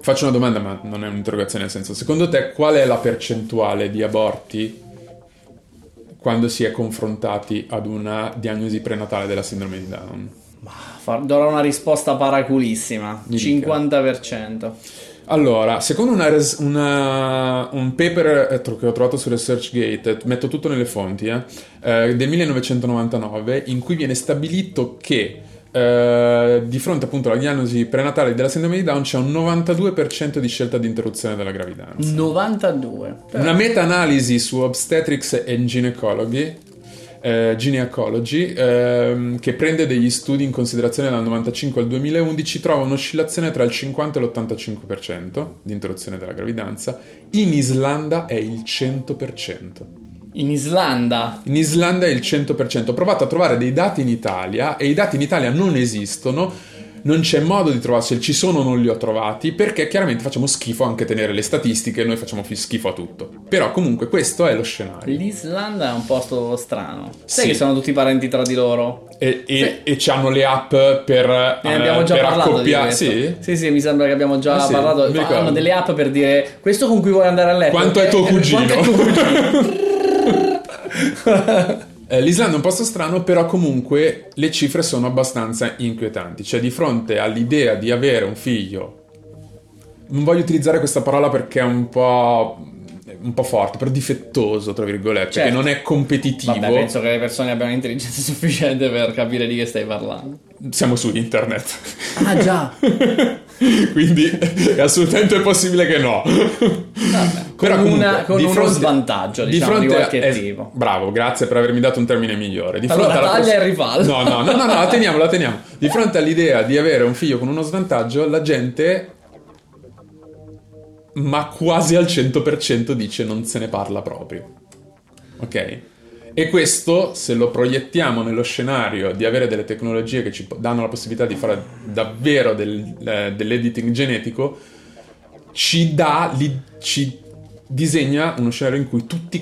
faccio una domanda ma non è un'interrogazione nel senso, secondo te qual è la percentuale di aborti quando si è confrontati ad una diagnosi prenatale della sindrome di Down? Darò una risposta paraculissima. Mi dica. 50%. Allora, secondo una res- una- un paper eh, che ho trovato su ResearchGate, metto tutto nelle fonti, eh, eh, del 1999, in cui viene stabilito che eh, di fronte appunto alla diagnosi prenatale della sindrome di Down c'è un 92% di scelta di interruzione della gravidanza. 92. Una meta-analisi su obstetrics and gynecology, eh, gynecology ehm, che prende degli studi in considerazione dal 95 al 2011 trova un'oscillazione tra il 50 e l'85% di interruzione della gravidanza. In Islanda è il 100%. In Islanda. In Islanda è il 100%. Ho provato a trovare dei dati in Italia e i dati in Italia non esistono. Non c'è modo di trovarsi, ci sono, non li ho trovati, perché chiaramente facciamo schifo anche tenere le statistiche, noi facciamo schifo a tutto. Però comunque questo è lo scenario. L'Islanda è un posto strano. Sai Sì. che sono tutti parenti tra di loro? E, e, Sì. e c'hanno le app per, Ne eh, abbiamo già per parlato accoppiare. Sì? sì, sì, mi sembra che abbiamo già Ah, parlato. Hanno delle app per dire questo con cui vuoi andare a letto. Quanto è tuo Eh, cugino? Quanto è tuo cugino? Eh, L'Islanda è un posto strano, però comunque le cifre sono abbastanza inquietanti. Cioè, di fronte all'idea di avere un figlio, non voglio utilizzare questa parola perché è un po', un po' forte, però difettoso, tra virgolette, Certo. che non è competitivo. Vabbè, penso che le persone abbiano intelligenza sufficiente per capire di che stai parlando. Siamo su internet. Ah, già. Quindi è assolutamente possibile che no. Con una- con di uno svantaggio, diciamo, di qualche a- tipo. Bravo, grazie per avermi dato un termine migliore. Di Allora, alla taglia poss- e rifallo. No, no, no, no, no, la teniamo, la teniamo. Di fronte all'idea di avere un figlio con uno svantaggio, la gente ma quasi al 100% dice non se ne parla proprio. Ok? E questo, se lo proiettiamo nello scenario di avere delle tecnologie che ci danno la possibilità di fare davvero del- eh, dell'editing genetico, ci dà, li- ci disegna uno scenario in cui tutti,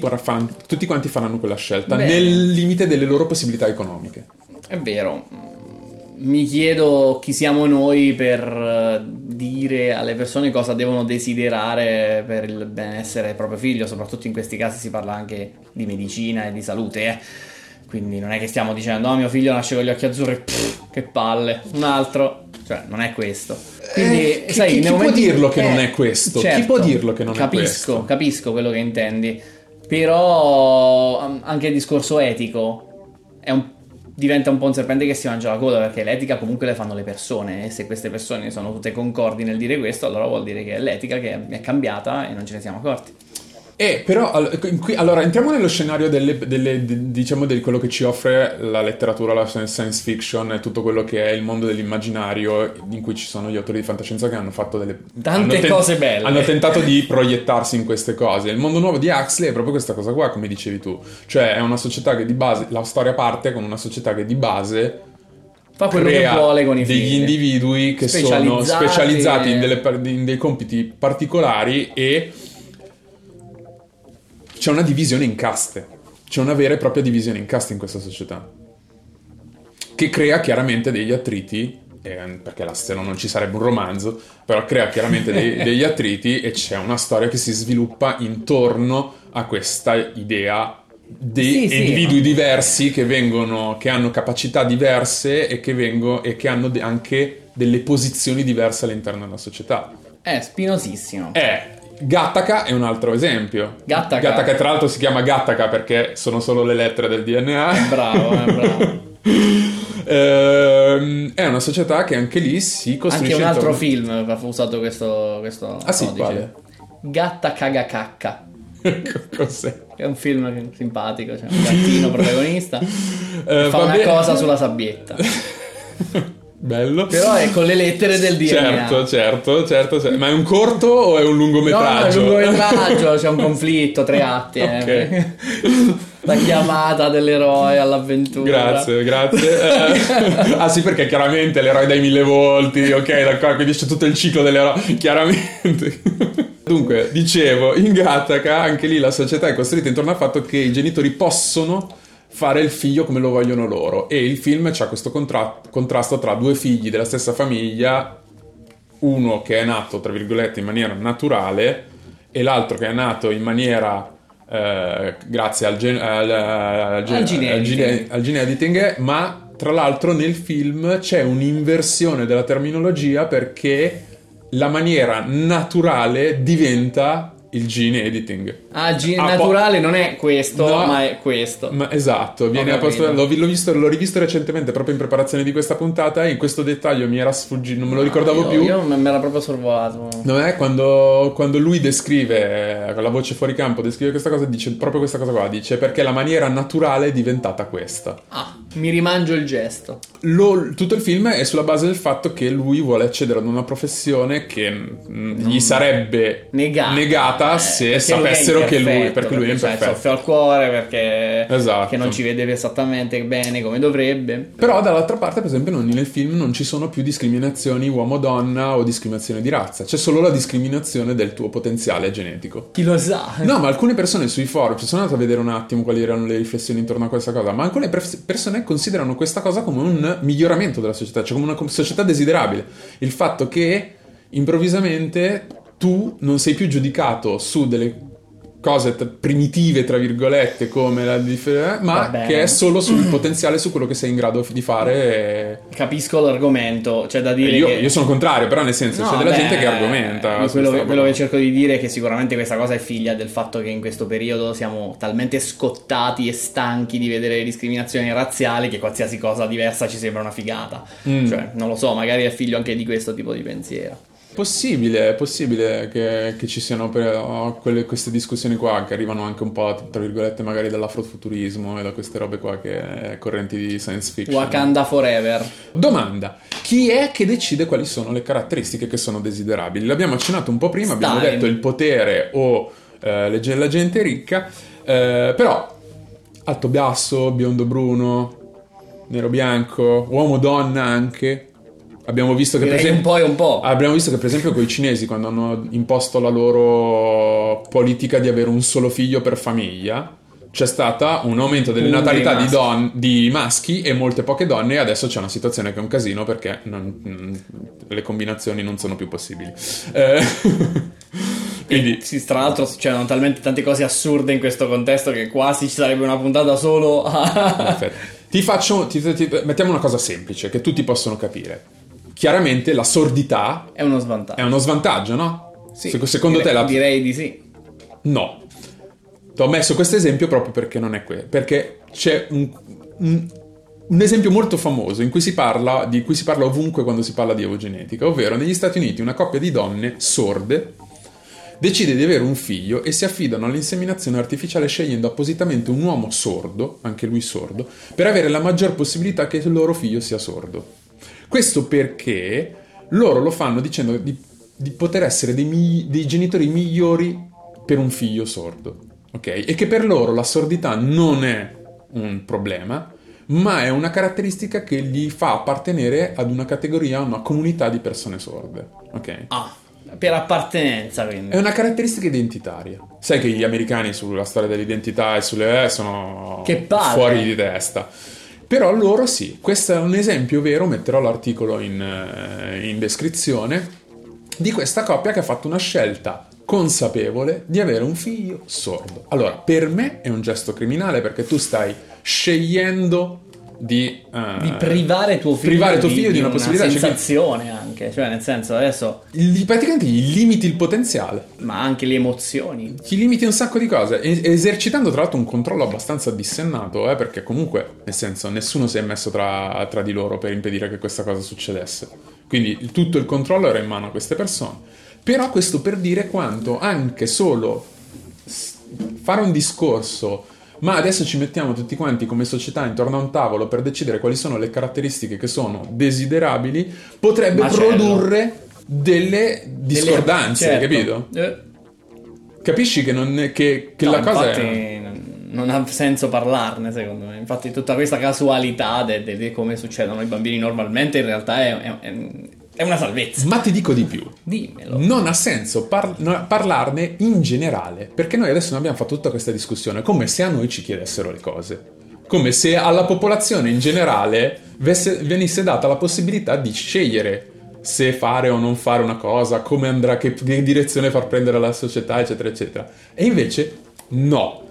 tutti quanti faranno quella scelta Bene. nel limite delle loro possibilità economiche. È vero. Mi chiedo chi siamo noi per eh, dire alle persone cosa devono desiderare per il benessere del proprio figlio, soprattutto in questi casi si parla anche di medicina e di salute, eh. Quindi non è che stiamo dicendo, oh mio figlio nasce con gli occhi azzurri, pff, che palle, un altro, cioè non è questo. Quindi, Eh, chi- sai, chi- nei chi può momenti- dirlo che non è questo? Chi può dirlo che non è capisco, questo? Capisco quello che intendi, però anche il discorso etico è un- diventa un po' un serpente che si mangia la coda perché l'etica comunque le fanno le persone e se queste persone sono tutte concordi nel dire questo allora vuol dire che è l'etica che è cambiata e non ce ne siamo accorti. Eh, però, allora, entriamo nello scenario delle, delle- di- diciamo di quello che ci offre la letteratura, la science fiction e tutto quello che è il mondo dell'immaginario in cui ci sono gli autori di fantascienza che hanno fatto delle... Tante hanno cose belle. Hanno tentato di proiettarsi in queste cose. Il mondo nuovo di Huxley è proprio questa cosa qua, come dicevi tu. Cioè, è una società che di base... La storia parte con una società che di base Fa quello che vuole con i degli figli. individui che sono Specializzati. in, delle in dei compiti particolari e c'è una divisione in caste. C'è una vera e propria divisione in caste in questa società. Che crea chiaramente degli attriti, eh, perché là, se no non ci sarebbe un romanzo, però crea chiaramente dei- degli attriti e c'è una storia che si sviluppa intorno a questa idea di Sì, sì. individui diversi che vengono, che hanno capacità diverse e che, vengo- e che hanno de- anche delle posizioni diverse all'interno della società. È spinosissimo. Eh, Gattaca è un altro esempio. Gattaca. Gattaca, tra l'altro si chiama Gattaca perché sono solo le lettere del DNA. Bravo, eh, bravo. Ehm, è una società che anche lì si Anche costruisce un altro film aveva usato questo, questo Ah, sì, codice. quale? Gatta caga cacca. Cos'è? È un film simpatico, c'è un gattino protagonista. Eh, fa una bene. cosa sulla sabbietta. Bello. Però è con le lettere del DNA. Certo, certo, certo, certo. Ma è un corto o è un No, no, è lungometraggio? un lungometraggio, c'è un conflitto, tre atti. eh. La chiamata dell'eroe all'avventura. Grazie, grazie. Eh, ah sì, perché chiaramente l'eroe dai mille volti, ok, d'accordo, quindi c'è tutto il ciclo dell'eroe, chiaramente. Dunque, dicevo, in Gattaca anche lì la società è costruita intorno al fatto che i genitori possono fare il figlio come lo vogliono loro e il film c'ha questo contra- contrasto tra due figli della stessa famiglia, uno che è nato, tra virgolette, in maniera naturale e l'altro che è nato in maniera... eh, grazie al, gen- al, al gen- Al gene al gene- al gene editing, ma tra l'altro nel film c'è un'inversione della terminologia perché la maniera naturale diventa il gene editing. Ah, G Ah, naturale non è questo, No. ma è questo. Ma esatto, viene capito. l'ho, vi- l'ho visto, l'ho rivisto recentemente proprio in preparazione di questa puntata e in questo dettaglio mi era sfuggito, non me lo ricordavo io, più. Io me l'era proprio sorvolato. No, è quando, quando lui descrive, eh, con la voce fuori campo, descrive questa cosa, dice proprio questa cosa qua, dice perché la maniera naturale è diventata questa. Ah, mi rimangio il gesto. Lo- tutto il film è sulla base del fatto che lui vuole accedere ad una professione che mm, gli sarebbe Negata. negata Eh, se perché sapessero che lui, perché lui è perché il imperfetto. soffio al cuore, perché Esatto. che non ci vede esattamente bene come dovrebbe. Però dall'altra parte, per esempio, non- nel film non ci sono più discriminazioni uomo-donna o discriminazione di razza, c'è solo la discriminazione del tuo potenziale genetico. Chi lo sa? No, ma alcune persone sui forum, ci sono andato a vedere un attimo quali erano le riflessioni intorno a questa cosa, ma alcune pers- persone considerano questa cosa come un miglioramento della società, cioè come una società desiderabile. Il fatto che improvvisamente tu non sei più giudicato su delle cose t- primitive, tra virgolette, come la differenza, ma Va bene. che è solo sul potenziale, su quello che sei in grado di fare. Capisco l'argomento, c'è da e- dire io, che... io sono contrario, però nel senso No, c'è della beh, gente che argomenta. Quello, quello che cerco di dire è che sicuramente questa cosa è figlia del fatto che in questo periodo siamo talmente scottati e stanchi di vedere le discriminazioni razziali che qualsiasi cosa diversa ci sembra una figata. Mm. Cioè, non lo so, magari è figlio anche di questo tipo di pensiero. Possibile, è possibile che, che ci siano però quelle- queste discussioni qua che arrivano anche un po', tra virgolette, magari dall'afrofuturismo e da queste robe qua che è correnti di science fiction. Wakanda Forever. Domanda: chi è che decide quali sono le caratteristiche che sono desiderabili? L'abbiamo accennato un po' prima, abbiamo Stalin. detto il potere o eh, la gente ricca, eh, però alto basso, biondo bruno, nero bianco, uomo donna anche. Abbiamo visto che per Direi un esempio po' e un po'. Abbiamo visto che per esempio con i cinesi quando hanno imposto la loro politica di avere un solo figlio per famiglia c'è stata un aumento delle natalità di, maschi. don- di maschi e molte poche donne e adesso c'è una situazione che è un casino perché non- mm, le combinazioni non sono più possibili. Eh, quindi Sì, tra l'altro c'erano talmente tante cose assurde in questo contesto che quasi ci sarebbe una puntata solo a... Perfetto. Ti faccio, ti- ti- mettiamo una cosa semplice che tutti possono capire. Chiaramente la sordità è uno svantaggio. è uno svantaggio, no? Sì, Se- secondo direi- te la, Direi di sì. No. Ti ho messo questo esempio proprio perché non è quello. Perché c'è un, un- un esempio molto famoso in cui si parla, di cui si parla ovunque quando si parla di eugenetica, ovvero negli Stati Uniti una coppia di donne sorde decide di avere un figlio e si affidano all'inseminazione artificiale scegliendo appositamente un uomo sordo, anche lui sordo, per avere la maggior possibilità che il loro figlio sia sordo. Questo perché loro lo fanno dicendo di, di poter essere dei, migli- dei genitori migliori per un figlio sordo, ok? E che per loro la sordità non è un problema, ma è una caratteristica che gli fa appartenere ad una categoria, a una comunità di persone sorde. Ok? Ah, per appartenenza quindi. È una caratteristica identitaria. Sai che gli americani sulla storia dell'identità e sulle E sono Che palle. fuori di testa. Però loro sì, questo è un esempio vero, metterò l'articolo in, eh, in descrizione, di questa coppia che ha fatto una scelta consapevole di avere un figlio sordo. Allora, per me è un gesto criminale perché tu stai scegliendo di, eh, di privare tuo figlio, privare tuo figlio di, una possibilità. Cioè, sensazione anche, cioè nel senso adesso, gli- praticamente gli limiti il potenziale. ma anche le emozioni. Ti limiti un sacco di cose, e- esercitando tra l'altro un controllo abbastanza dissennato, eh, perché comunque, nel senso, nessuno si è messo tra, tra di loro per impedire che questa cosa succedesse. Quindi tutto il controllo era in mano a queste persone. Però questo per dire quanto anche solo fare un discorso, ma adesso ci mettiamo tutti quanti come società intorno a un tavolo per decidere quali sono le caratteristiche che sono desiderabili, potrebbe Macello. produrre delle discordanze, Certo. capito? Eh, Capisci che, non che, che no, la cosa infatti è... non ha senso parlarne secondo me. Infatti tutta questa casualità di come succedono i bambini normalmente in realtà è, è- è- una salvezza. Ma ti dico di più. Dimmelo. Non ha senso par- parlarne in generale, perché noi adesso ne abbiamo fatto tutta questa discussione come se a noi ci chiedessero le cose. Come se alla popolazione in generale venisse data la possibilità di scegliere se fare o non fare una cosa, come andrà, che, che direzione far prendere alla società, eccetera, eccetera. E invece no.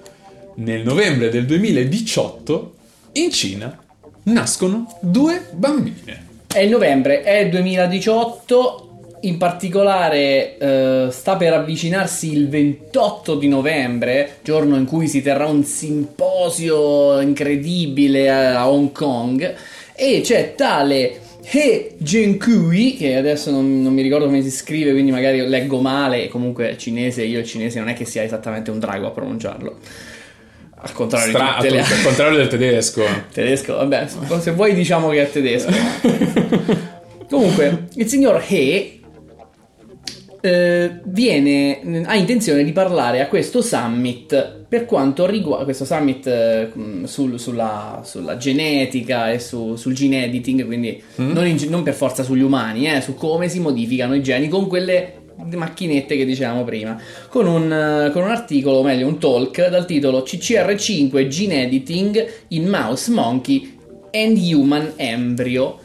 Nel novembre del 2018 in Cina nascono due bambine. È il novembre, è il 2018, in particolare eh, sta per avvicinarsi il 28 di novembre, giorno in cui si terrà un simposio incredibile a, Hong Kong, e c'è tale He Jiankui, che adesso non, non mi ricordo come si scrive, quindi magari leggo male, e comunque è cinese, io il cinese non è che sia esattamente un drago a pronunciarlo. Al contrario Stra- le al contrario del tedesco. Tedesco, vabbè, se vuoi diciamo che è tedesco. Comunque, il signor He eh, viene, ha intenzione di parlare a questo summit per quanto riguarda questo summit eh, mh, sul- sulla, sulla genetica e su- sul gene editing, quindi non, in- non per forza sugli umani, eh, su come si modificano i geni con quelle macchinette che dicevamo prima, con un, eh, con un articolo, o meglio un talk dal titolo CCR5 Gene Editing in Mouse Monkey and Human Embryo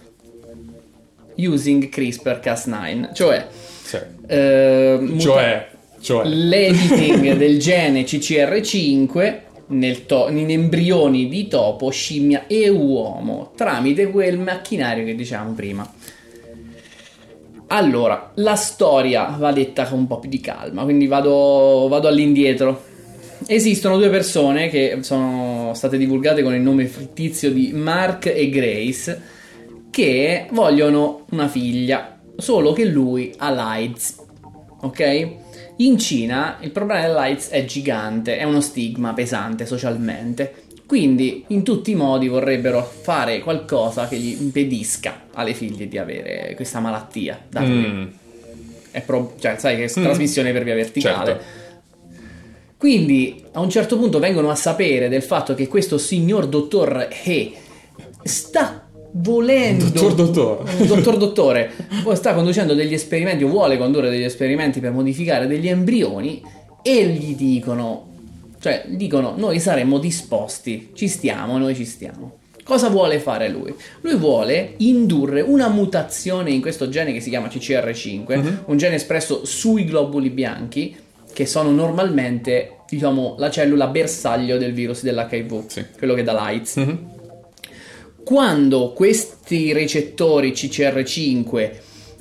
using CRISPR-Cas9, cioè, Sì. eh, muta- Cioè, cioè. l'editing del gene CCR5 nel to- in embrioni di topo, scimmia e uomo tramite quel macchinario che dicevamo prima. Allora, la storia va detta con un po' più di calma, quindi vado, vado all'indietro. Esistono due persone che sono state divulgate con il nome fittizio di Mark e Grace che vogliono una figlia, solo che lui ha l'AIDS. Ok? In Cina il problema dell'AIDS è gigante, è uno stigma pesante socialmente. Quindi in tutti i modi vorrebbero fare qualcosa che gli impedisca alle figlie di avere questa malattia. dato che Mm, è pro- cioè, sai che è Mm. trasmissione per via verticale. certo. Quindi a un certo punto vengono a sapere del fatto che questo signor dottor He sta volendo Dottor dottore. un dottor dottore sta conducendo degli esperimenti o vuole condurre degli esperimenti per modificare degli embrioni e gli dicono cioè dicono noi saremmo disposti ci stiamo noi ci stiamo cosa vuole fare lui lui vuole indurre una mutazione in questo gene che si chiama CCR5 Mhm. un gene espresso sui globuli bianchi che sono normalmente diciamo la cellula bersaglio del virus dell'HIV Sì. quello che dà l'AIDS Mhm. Quando questi recettori CCR5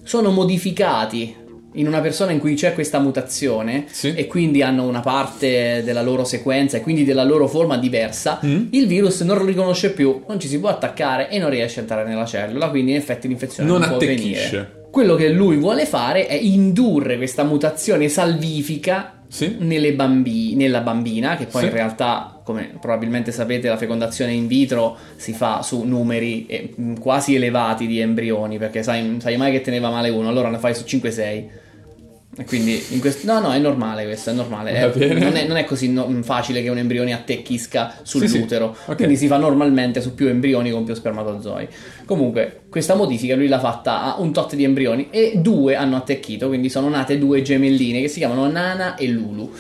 sono modificati in una persona in cui c'è questa mutazione Sì. e quindi hanno una parte della loro sequenza e quindi della loro forma diversa, Mm. il virus non lo riconosce più, non ci si può attaccare e non riesce a entrare nella cellula, quindi in effetti l'infezione Non non, può avvenire. Quello che lui vuole fare è indurre questa mutazione salvifica Sì. nelle bambi- nella bambina, che poi Sì. in realtà, come probabilmente sapete, la fecondazione in vitro si fa su numeri eh, quasi elevati di embrioni, perché sai, sai mai che teneva male uno, allora ne fai su 5-6. E quindi in questo... No, no, è normale questo, è normale. È- non, è, non è così no- facile che un embrione attecchisca Sì, sì. sull'utero. Ok. Quindi si fa normalmente su più embrioni con più spermatozoi. Comunque, questa modifica lui l'ha fatta a un tot di embrioni e due hanno attecchito, quindi sono nate due gemelline che si chiamano Nana e Lulu.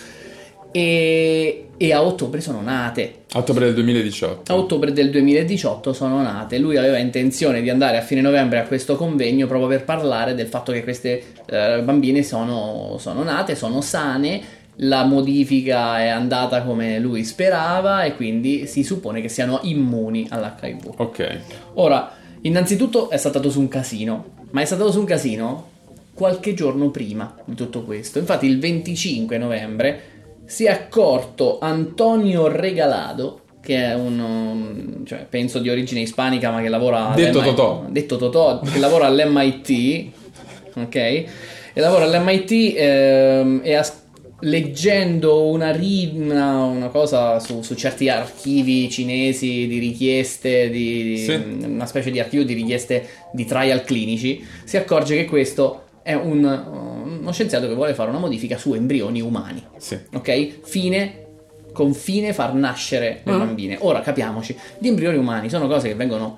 E, e a ottobre sono nate. A ottobre del 2018. A ottobre del 2018 sono nate. Lui aveva intenzione di andare a fine novembre a questo convegno proprio per parlare del fatto che queste eh, bambine sono, sono nate, sono sane. La modifica è andata come lui sperava e quindi si suppone che siano immuni all'HIV. Ok. Ora, innanzitutto è saltato su un casino, ma è saltato su un casino qualche giorno prima di tutto questo. Infatti il 25 novembre si è accorto Antonio Regalado, che è un, um, cioè, penso di origine ispanica, ma che lavora Detto all'MIT Totò. detto Totò, che lavora all'MIT, ok? E lavora all'MIT ehm, e ha leggendo una, ri- una, una cosa su, su certi archivi cinesi di richieste, di, di- Sì. una specie di archivio di richieste di trial clinici, si accorge che questo è un, uno scienziato che vuole fare una modifica su embrioni umani. Sì. Ok? Fine. Con fine far nascere le Ah. bambine. Ora capiamoci, gli embrioni umani sono cose che vengono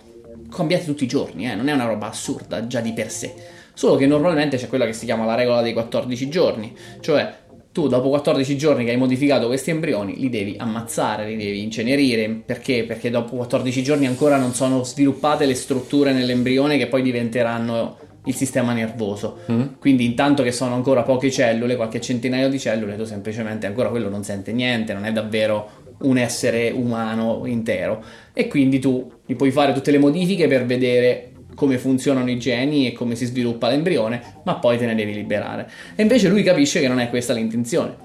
cambiate tutti i giorni, eh, non è una roba assurda già di per sé. Solo che normalmente c'è quella che si chiama la regola dei 14 giorni, cioè tu dopo 14 giorni che hai modificato questi embrioni li devi ammazzare, li devi incenerire, perché? Perché dopo 14 giorni ancora non sono sviluppate le strutture nell'embrione che poi diventeranno il sistema nervoso. Mm. Quindi intanto che sono ancora poche cellule, qualche centinaio di cellule, tu semplicemente ancora quello non sente niente, non è davvero un essere umano intero. E quindi tu gli puoi fare tutte le modifiche per vedere come funzionano i geni e come si sviluppa l'embrione, ma poi te ne devi liberare. E invece lui capisce che non è questa l'intenzione.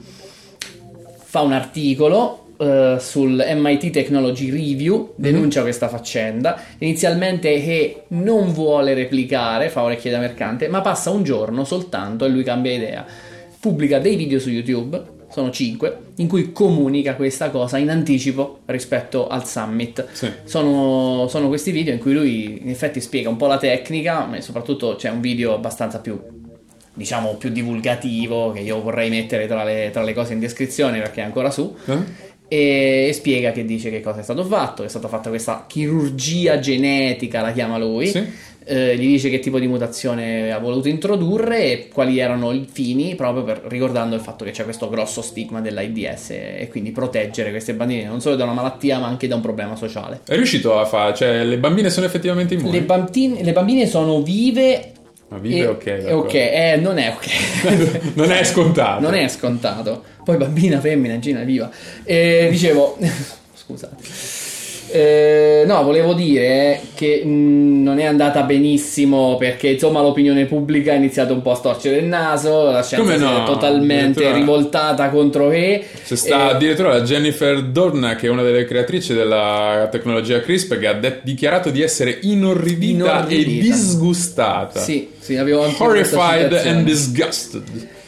Fa un articolo eh, sul MIT Technology Review, denuncia questa faccenda, inizialmente che non vuole replicare, fa orecchie da mercante, ma passa un giorno soltanto e lui cambia idea. Pubblica dei video su YouTube, sono 5, in cui comunica questa cosa in anticipo rispetto al summit. Sì. Sono, sono questi video in cui lui in effetti spiega un po' la tecnica, ma soprattutto c'è un video abbastanza più, diciamo, più divulgativo che io vorrei mettere tra le, tra le cose in descrizione perché è ancora su. Eh? E, spiega che dice che cosa è stato fatto, è stata fatta questa chirurgia genetica, la chiama lui. Sì. Eh, gli dice che tipo di mutazione ha voluto introdurre e quali erano i fini, proprio per, ricordando il fatto che c'è questo grosso stigma dell'AIDS e, e quindi proteggere queste bambine non solo da una malattia ma anche da un problema sociale. È riuscito a fare, cioè le bambine sono effettivamente immuni. Le, bambine, le bambine sono vive. Ma vive e- ok, d'accordo. ok, eh, non è ok. non è scontato. Non è scontato. Poi bambina, femmina, Gina, viva. E dicevo, scusate. Eh, no, volevo dire che mh, non è andata benissimo perché insomma l'opinione pubblica ha iniziato un po' a storcere il naso, la scienza Come si no? è totalmente rivoltata contro che C'è sta Eh, addirittura la Jennifer Dorna, che è una delle creatrici della tecnologia CRISP, che ha de- dichiarato di essere inorridita, e Inorridita. disgustata. Sì, sì, avevo anche Horrified and disgusted.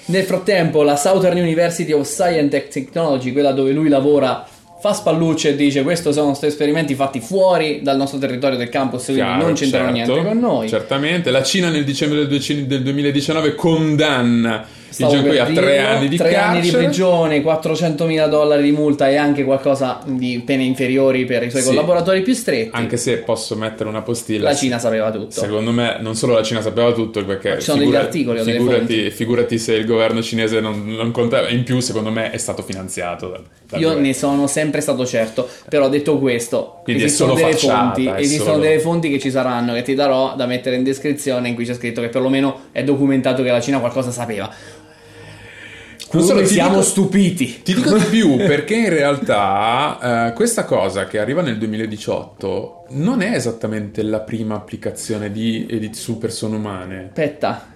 Nel frattempo, la Southern University of Science and Technology, quella dove lui lavora, fa spallucce e dice: Questi sono esperimenti fatti fuori dal nostro territorio del campus, quindi Chiaro, non c'entrano certo, niente con noi. Certamente. La Cina nel dicembre del, duec- del 2019 condanna Stavo Jiangui per a tre dirlo, anni di tre carcere. anni di prigione, 400.000 dollari di multa e anche qualcosa di pene inferiori per i suoi Sì. collaboratori più stretti. Anche se posso mettere una postilla. la Cina sapeva tutto. Secondo me non solo la Cina sapeva tutto perché Ci sono degli articoli figurati, figurati se il governo cinese non, non contava in più secondo me è stato finanziato da, dal Io governo. ne sono sempre stato certo, però detto questo, Quindi esistono delle facciata, fonti, esistono solo- delle fonti che ci saranno che ti darò da mettere in descrizione in cui c'è scritto che perlomeno è documentato che la Cina qualcosa sapeva. Non solo, siamo dico- stupiti. Ti dico di più perché in realtà eh, questa cosa che arriva nel 2018 non è esattamente la prima applicazione di edit su persone umane. Aspetta,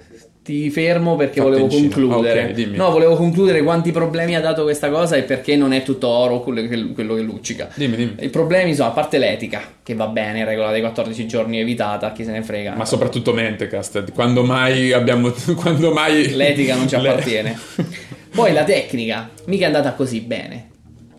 ti fermo perché Fatta volevo concludere. Ok, dimmi. no, volevo concludere quanti problemi ha dato questa cosa e perché non è tutto oro quello che, quello che luccica. Dimmi, dimmi. I problemi sono, a parte l'etica, che va bene, regola dei 14 giorni evitata, chi se ne frega. Ma soprattutto Mentecast, quando mai abbiamo... quando mai... L'etica non ci appartiene. Poi la tecnica, mica è andata così bene.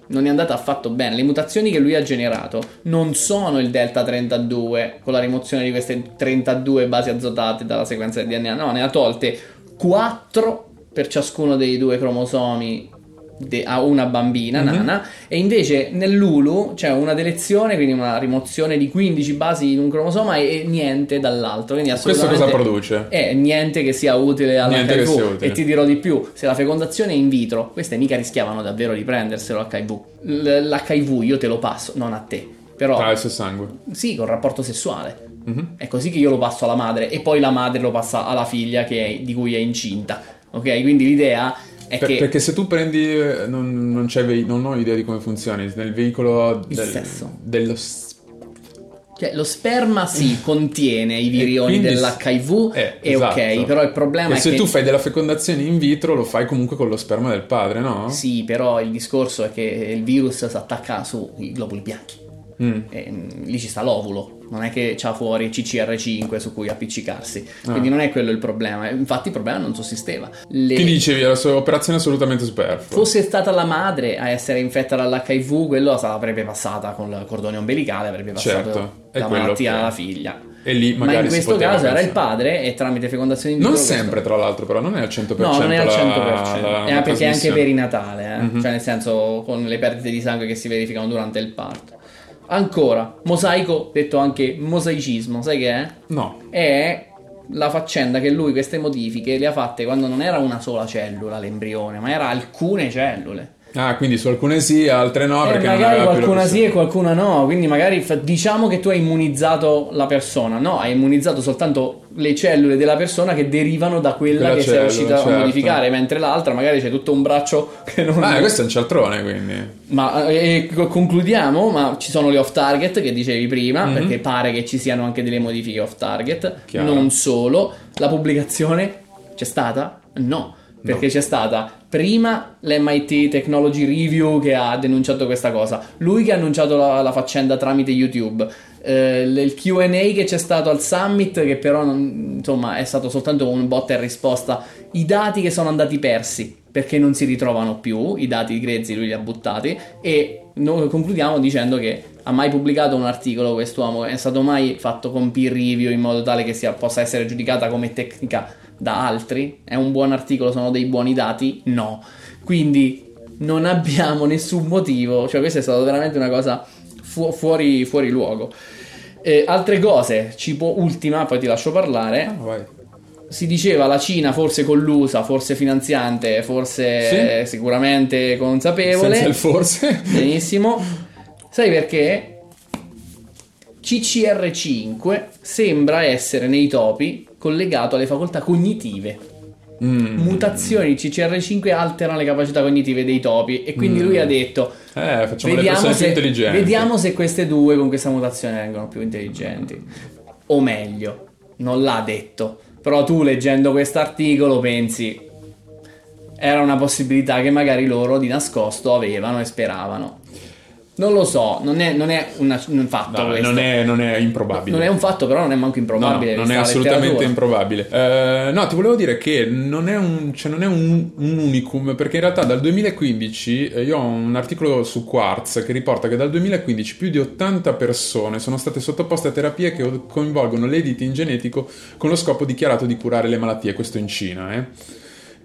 Non è andata affatto bene. Le mutazioni che lui ha generato non sono il delta 32 con la rimozione di queste 32 basi azotate dalla sequenza del DNA. No, ne ha tolte 4 per ciascuno dei due cromosomi de- a una bambina Mhm. nana e invece nell'Ulu c'è una delezione, quindi una rimozione di 15 basi in un cromosoma e, e niente dall'altro. Quindi Questo assolutamente cosa produce? è niente che sia utile all'HIV sia utile. e ti dirò di più, se la fecondazione è in vitro, queste mica rischiavano davvero di prenderselo l'HIV. L- L'HIV io te lo passo, non a te, però Tra il suo sangue. sì, col rapporto sessuale. Mhm. È così che io lo passo alla madre e poi la madre lo passa alla figlia che è- di cui è incinta. Ok? Quindi l'idea è Per- che Perché se tu prendi, eh, non, non, c'è vei- non ho idea di come funzioni, nel veicolo Il del- sesso. dello cioè, lo sperma si contiene i virioni quindi- dell'HIV eh, e esatto. ok, però il problema E è se che tu fai della fecondazione in vitro, lo fai comunque con lo sperma del padre, no? Sì, però il discorso è che il virus si attacca sui globuli bianchi. Mm. E, mm, lì ci sta l'ovulo, non è che c'ha fuori CCR5 su cui appiccicarsi. Ah. Quindi non è quello il problema. Infatti il problema non sussisteva. Le- Quindi dicevi, la sua operazione è assolutamente superflua. fosse stata la madre a essere infetta dall'HIV, quello se l'avrebbe passata con il cordone ombelicale, avrebbe passato Certo, la malattia che- alla figlia. E lì Ma magari in si questo caso era il pensare. padre e tramite fecondazione in Non vitro questo- sempre, tra l'altro, però non è al 100%. No, non è al la- 100%. la- Eh, la perché è anche trasmissione. perinatale, eh. Mhm. cioè nel senso con le perdite di sangue che si verificano durante il parto. Ancora, mosaico, detto anche mosaicismo, sai che è? No. È la faccenda che lui queste modifiche le ha fatte quando non era una sola cellula l'embrione, ma era alcune cellule. Ah, quindi su alcune sì, altre no, Eh, perché non magari qualcuna sì e qualcuna no, quindi magari fa- diciamo che tu hai immunizzato la persona, no, hai immunizzato soltanto le cellule della persona che derivano da quella, Quella che sei cellula, riuscita certo. a modificare, mentre l'altra magari c'è tutto un braccio che non... Ah, questo è un cialtrone, quindi. Ma eh, co- concludiamo, ma ci sono le off target che dicevi prima, Mhm. perché pare che ci siano anche delle modifiche off target. Chiaro. Non solo, la pubblicazione c'è stata? No, perché c'è stata prima l'MIT Technology Review che ha denunciato questa cosa, lui che ha annunciato la, la faccenda tramite YouTube. eh, il QA che c'è stato al summit, che però non- insomma è stato soltanto un botta e risposta. I dati che sono andati persi perché non si ritrovano più, i dati grezzi lui li ha buttati. E concludiamo dicendo che ha mai pubblicato un articolo quest'uomo, è stato mai fatto con peer review in modo tale che sia, possa essere giudicata come tecnica da altri? È un buon articolo, sono dei buoni dati? No. Quindi non abbiamo nessun motivo, cioè questa è stata veramente una cosa fu- fuori, fuori luogo. Eh, altre cose, cibo ultima, poi ti lascio parlare. Vai. Si diceva la Cina forse collusa, forse finanziante, forse eh, sicuramente consapevole. Senza il forse. Benissimo. Sai perché? CCR5 sembra essere nei topi collegato alle facoltà cognitive. Mm. Mutazioni di CCR5 alterano le capacità cognitive dei topi e quindi lui ha detto Eh, vediamo se, vediamo se queste due con questa mutazione vengono più intelligenti. O meglio, non l'ha detto. Però tu leggendo quest'articolo pensi era una possibilità che magari loro di nascosto avevano e speravano. Non lo so, non è, non è una- un fatto No, questo. non, è, non è improbabile. Non è un fatto, però non è manco No, no, improbabile. non è assolutamente improbabile. Eh, no, ti volevo dire che non è un, cioè non è un, un unicum, perché in realtà dal 2015 eh, io ho un articolo su Quartz che riporta che dal 2015 più di 80 persone sono state sottoposte a terapie che coinvolgono l'editing genetico con lo scopo dichiarato di curare le malattie, questo in Cina. eh.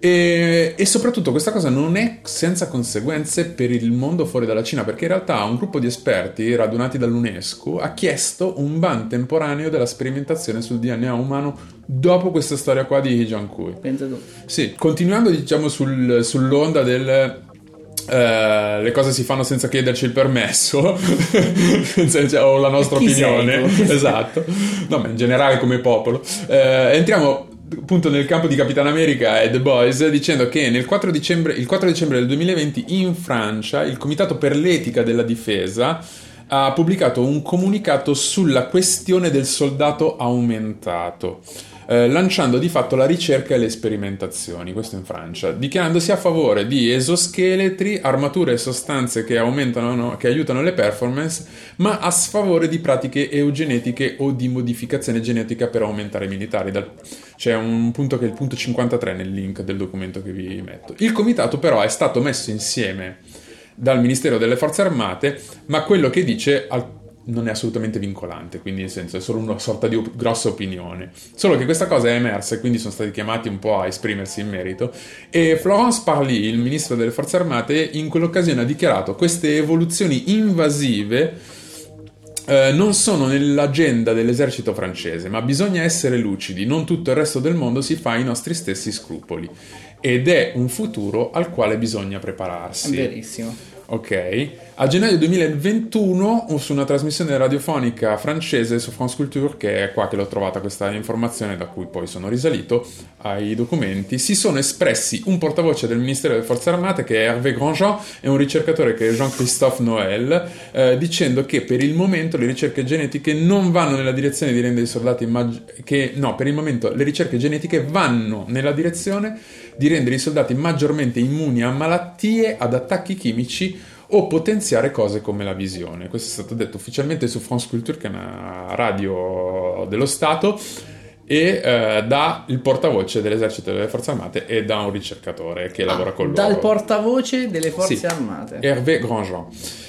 E, e soprattutto questa cosa non è senza conseguenze per il mondo fuori dalla Cina, perché in realtà un gruppo di esperti radunati dall'UNESCO ha chiesto un ban temporaneo della sperimentazione sul DNA umano dopo questa storia qua di Jiankui. Pensa tu. Sì, continuando diciamo sul- sull'onda del... eh, le cose si fanno senza chiederci il permesso Senza- o la nostra opinione esatto no ma in generale come popolo Eh, entriamo appunto nel campo di Capitan America e The Boys dicendo che nel 4 dicembre, il 4 dicembre del 2020 in Francia il Comitato per l'etica della difesa ha pubblicato un comunicato sulla questione del soldato aumentato eh, lanciando di fatto la ricerca e le sperimentazioni, questo in Francia, dichiarandosi a favore di esoscheletri, armature e sostanze che aumentano, che aiutano le performance, ma a sfavore di pratiche eugenetiche o di modificazione genetica per aumentare i militari. Dal- C'è un punto che è il punto 53 nel link del documento che vi metto. Il comitato però è stato messo insieme dal Ministero delle Forze Armate, ma quello che dice al- non è assolutamente vincolante, quindi nel senso è solo una sorta di op- grossa opinione. Solo che questa cosa è emersa e quindi sono stati chiamati un po' a esprimersi in merito e Florence Parly, il ministro delle forze armate, in quell'occasione ha dichiarato queste evoluzioni invasive eh, non sono nell'agenda dell'esercito francese, ma bisogna essere lucidi, non tutto il resto del mondo si fa i nostri stessi scrupoli ed è un futuro al quale bisogna prepararsi. Verissimo. Ok. A gennaio 2021, su una trasmissione radiofonica francese su France Culture, che è qua che l'ho trovata questa informazione, da cui poi sono risalito ai documenti, si sono espressi un portavoce del Ministero delle Forze Armate, che è Hervé Grandjean, e un ricercatore che è Jean-Christophe Noël, eh, dicendo che per il momento le ricerche genetiche non vanno nella direzione di rendere i soldati maggi- che no, per il momento le ricerche genetiche vanno nella direzione di rendere i soldati maggiormente immuni a malattie, ad attacchi chimici o potenziare cose come la visione. Questo è stato detto ufficialmente su France Culture, che è una radio dello Stato, e eh, da il portavoce dell'esercito delle forze armate e da un ricercatore che lavora con loro. Dal portavoce delle forze Sì. armate. Hervé Grandjean.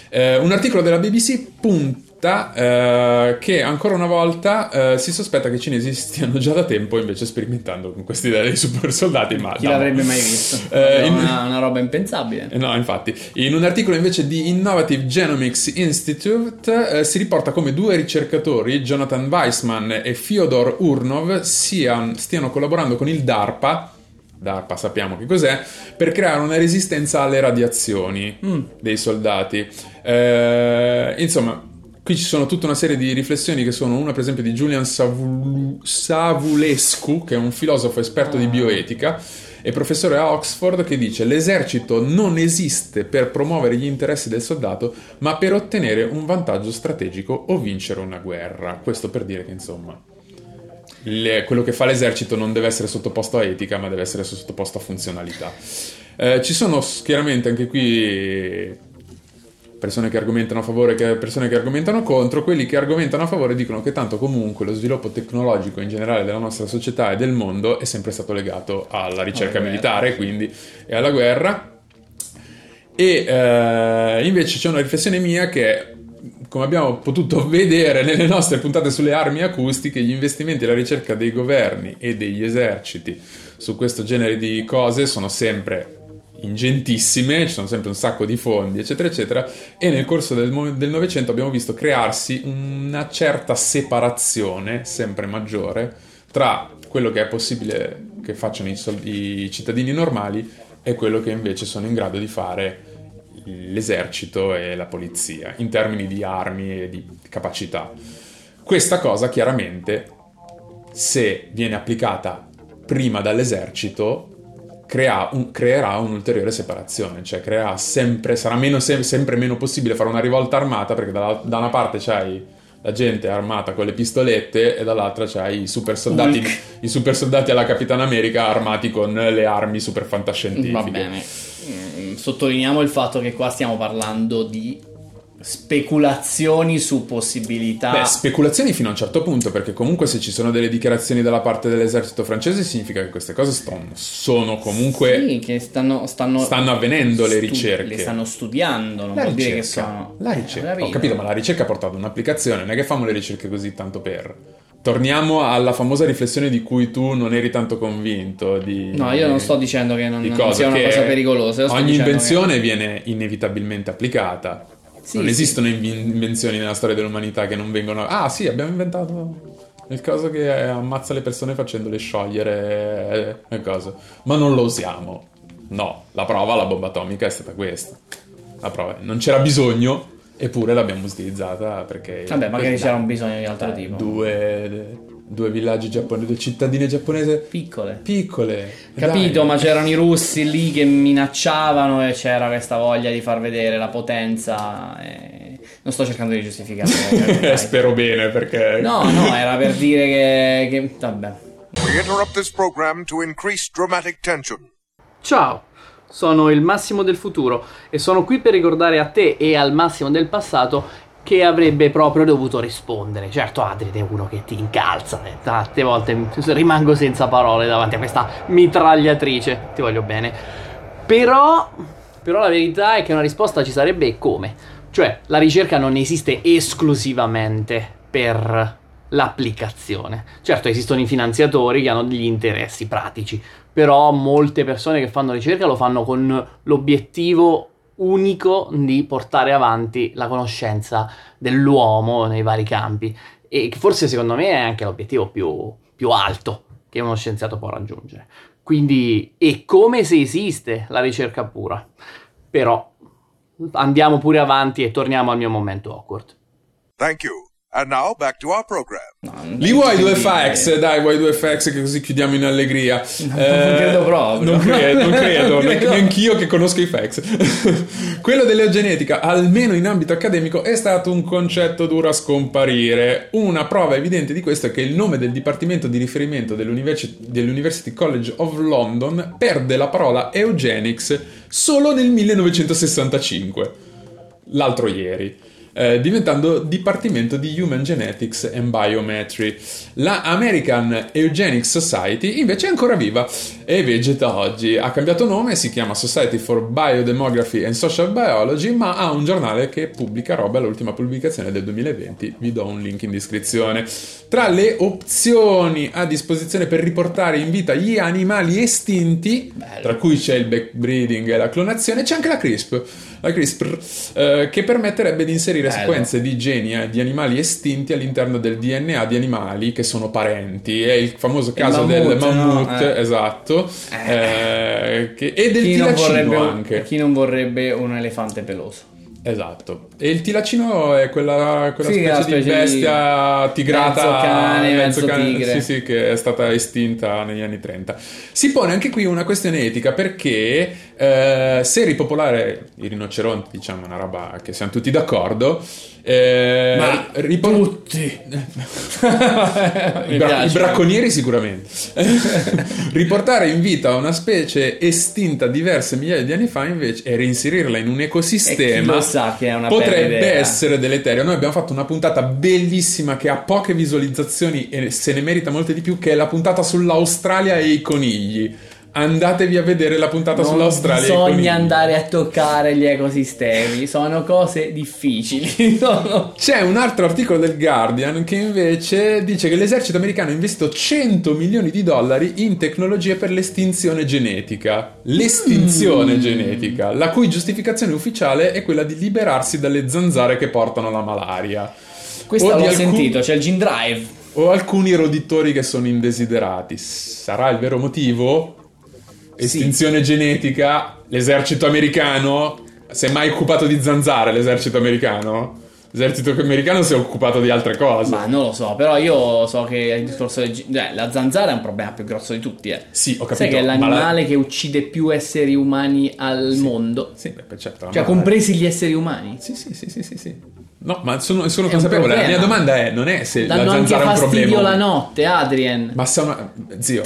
Eh, un articolo della BBC punta eh, che ancora una volta eh, si sospetta che i cinesi stiano già da tempo invece sperimentando con questa idea dei super soldati. Ma Chi no. l'avrebbe mai visto? Eh, in- una, una roba impensabile. Eh, No, infatti, in un articolo invece di Innovative Genomics Institute eh, si riporta come due ricercatori, Jonathan Weissman e Fyodor Urnov, sian- stiano collaborando con il DARPA, DARPA sappiamo che cos'è, per creare una resistenza alle radiazioni dei soldati. Eh, insomma, qui ci sono tutta una serie di riflessioni che sono una per esempio di Julian Savul- Savulescu, che è un filosofo esperto di bioetica e professore a Oxford che dice l'esercito non esiste per promuovere gli interessi del soldato ma per ottenere un vantaggio strategico o vincere una guerra. Questo per dire che insomma le- quello che fa l'esercito non deve essere sottoposto a etica ma deve essere sottoposto a funzionalità. Eh, ci sono chiaramente anche qui persone che argomentano a favore e persone che argomentano contro, quelli che argomentano a favore dicono che tanto comunque lo sviluppo tecnologico in generale della nostra società e del mondo è sempre stato legato alla ricerca Alla militare, quindi e alla guerra. E eh, invece c'è una riflessione mia che come abbiamo potuto vedere nelle nostre puntate sulle armi acustiche, gli investimenti e la ricerca dei governi e degli eserciti su questo genere di cose sono sempre ingentissime, ci sono sempre un sacco di fondi, eccetera, eccetera, e nel corso del Novecento abbiamo visto crearsi una certa separazione sempre maggiore tra quello che è possibile che facciano i, sol- i cittadini normali e quello che invece sono in grado di fare l'esercito e la polizia in termini di armi e di capacità. Questa cosa chiaramente, se viene applicata prima dall'esercito, crea un- creerà un'ulteriore separazione, cioè creerà sempre, sarà meno, se- sempre meno possibile fare una rivolta armata perché da, da una parte c'hai la gente armata con le pistolette e dall'altra c'hai i super soldati, i super soldati alla Capitan America armati con le armi super fantascientifiche. Va bene. Mm, Sottolineiamo il fatto che qua stiamo parlando di speculazioni su possibilità. Beh, speculazioni fino a un certo punto, perché comunque se ci sono delle dichiarazioni dalla parte dell'esercito francese significa che queste cose ston- sono comunque... sì, che stanno, stanno, stanno avvenendo le stu- ricerche. Le stanno studiando, non La vuol dire che ricerca, sono. la Eh, ricerca. Ho capito, ma la ricerca ha portato un'applicazione, non è che fanno le ricerche così tanto per... Torniamo alla famosa riflessione di cui tu non eri tanto convinto. Di, No, io non sto dicendo che non, di non cosa, sia una che cosa pericolosa. Ogni invenzione viene inevitabilmente applicata. Sì, non sì. esistono inv- invenzioni nella storia dell'umanità che non vengono. Ah, sì, abbiamo inventato il caso che ammazza le persone facendole sciogliere e cose. Ma non lo usiamo. No, la prova, la bomba atomica è stata questa. La prova, non c'era bisogno, eppure l'abbiamo utilizzata perché. Vabbè, magari c'era un bisogno di altro tipo. Due, due villaggi giapponesi, due cittadine giapponesi Piccole. piccole. Capito, dai. ma c'erano i russi lì che minacciavano e c'era questa voglia di far vedere la potenza. e- Non sto cercando di giustificare. Spero bene perché. No, no, era per dire che, che- Vabbè. We interrupt this program to increase dramatic tension. Ciao, sono il Massimo del futuro e sono qui per ricordare a te e al Massimo del passato che avrebbe proprio dovuto rispondere. Certo, Adrian è uno che ti incalza, eh, tante volte rimango senza parole davanti a questa mitragliatrice, ti voglio bene. Però, però la verità è che una risposta ci sarebbe come. Cioè, la ricerca non esiste esclusivamente per l'applicazione. Certo, esistono i finanziatori che hanno degli interessi pratici, però molte persone che fanno ricerca lo fanno con l'obiettivo unico di portare avanti la conoscenza dell'uomo nei vari campi e che forse secondo me è anche l'obiettivo più, più alto che uno scienziato può raggiungere. Quindi è come se esiste la ricerca pura. Però andiamo pure avanti e torniamo al mio momento awkward. Thank you. And now back to our program. No, Li vuoi due possibile. fax? Dai, vuoi due fax che così chiudiamo in allegria. non credo proprio. Non credo, non credo, Non neanche- credo. neanch'io che conosco i fax. Quello dell'eugenetica, almeno in ambito accademico, è stato un concetto duro a scomparire. Una prova evidente di questo è che il nome del dipartimento di riferimento dell'Universi- dell'University College of London perde la parola eugenics solo nel 1965 l'altro ieri, eh, diventando Dipartimento di Human Genetics and Biometry. La American Eugenics Society invece è ancora viva e vegeta oggi. Ha cambiato nome, si chiama Society for Biodemography and Social Biology, ma ha un giornale che pubblica roba, l'ultima pubblicazione del 2020. Vi do un link in descrizione. Tra le opzioni a disposizione per riportare in vita gli animali estinti, tra cui c'è il backbreeding e la clonazione, c'è anche la CRISP, la CRISPR, eh, che permetterebbe di inserire Bello. sequenze di geni eh, di animali estinti all'interno del DNA di animali che sono parenti. È il famoso caso del mammut, no? mammut, Eh. esatto, eh, che- e del Chi tilacino anche. chi non vorrebbe un elefante peloso? Esatto. E il tilacino è quella, quella Sì, specie, specie di di bestia tigrata, mezzo cane, mezzo cane, tigre. Sì, sì, che è stata estinta negli anni 30. Si pone anche qui una questione etica perché eh, se ripopolare i rinoceronti, diciamo una roba che siamo tutti d'accordo, eh, Ma ripo- tutti. I, bra- i bracconieri sicuramente. Riportare in vita una specie estinta diverse migliaia di anni fa invece e reinserirla in un ecosistema chi lo sa che è una bella potrebbe essere deleterio. Noi abbiamo fatto una puntata bellissima che ha poche visualizzazioni e se ne merita molte di più che è la puntata sull'Australia e i conigli. Andatevi a vedere la puntata Non sull'Australia bisogna andare a toccare gli ecosistemi, sono cose difficili. Sono- C'è un altro articolo del Guardian che invece dice che l'esercito americano ha investito 100 milioni di dollari in tecnologie per l'estinzione genetica. L'estinzione genetica, la cui giustificazione ufficiale è quella di liberarsi dalle zanzare che portano la malaria. Questo l'ho alcun- sentito, c'è il Gene Drive. O alcuni roditori che sono indesiderati. Sarà il vero motivo? Estinzione genetica, l'esercito americano si è mai occupato di zanzare l'esercito americano? L'esercito americano si è occupato di altre cose. Ma non lo so, però io so che il discorso. G- eh, la zanzara è un problema più grosso di tutti, eh. Sì, ho capito. Sai che è ma la- l'animale che uccide più esseri umani al mondo? Sì, beh, certo. Cioè, compresi gli esseri umani? Sì, sì, sì, sì, sì, sì. No, ma sono, sono consapevole. La mia domanda è, non è se Danno la anche zanzara è un fastidio problema. la notte, Adrien. Ma sono... Zio,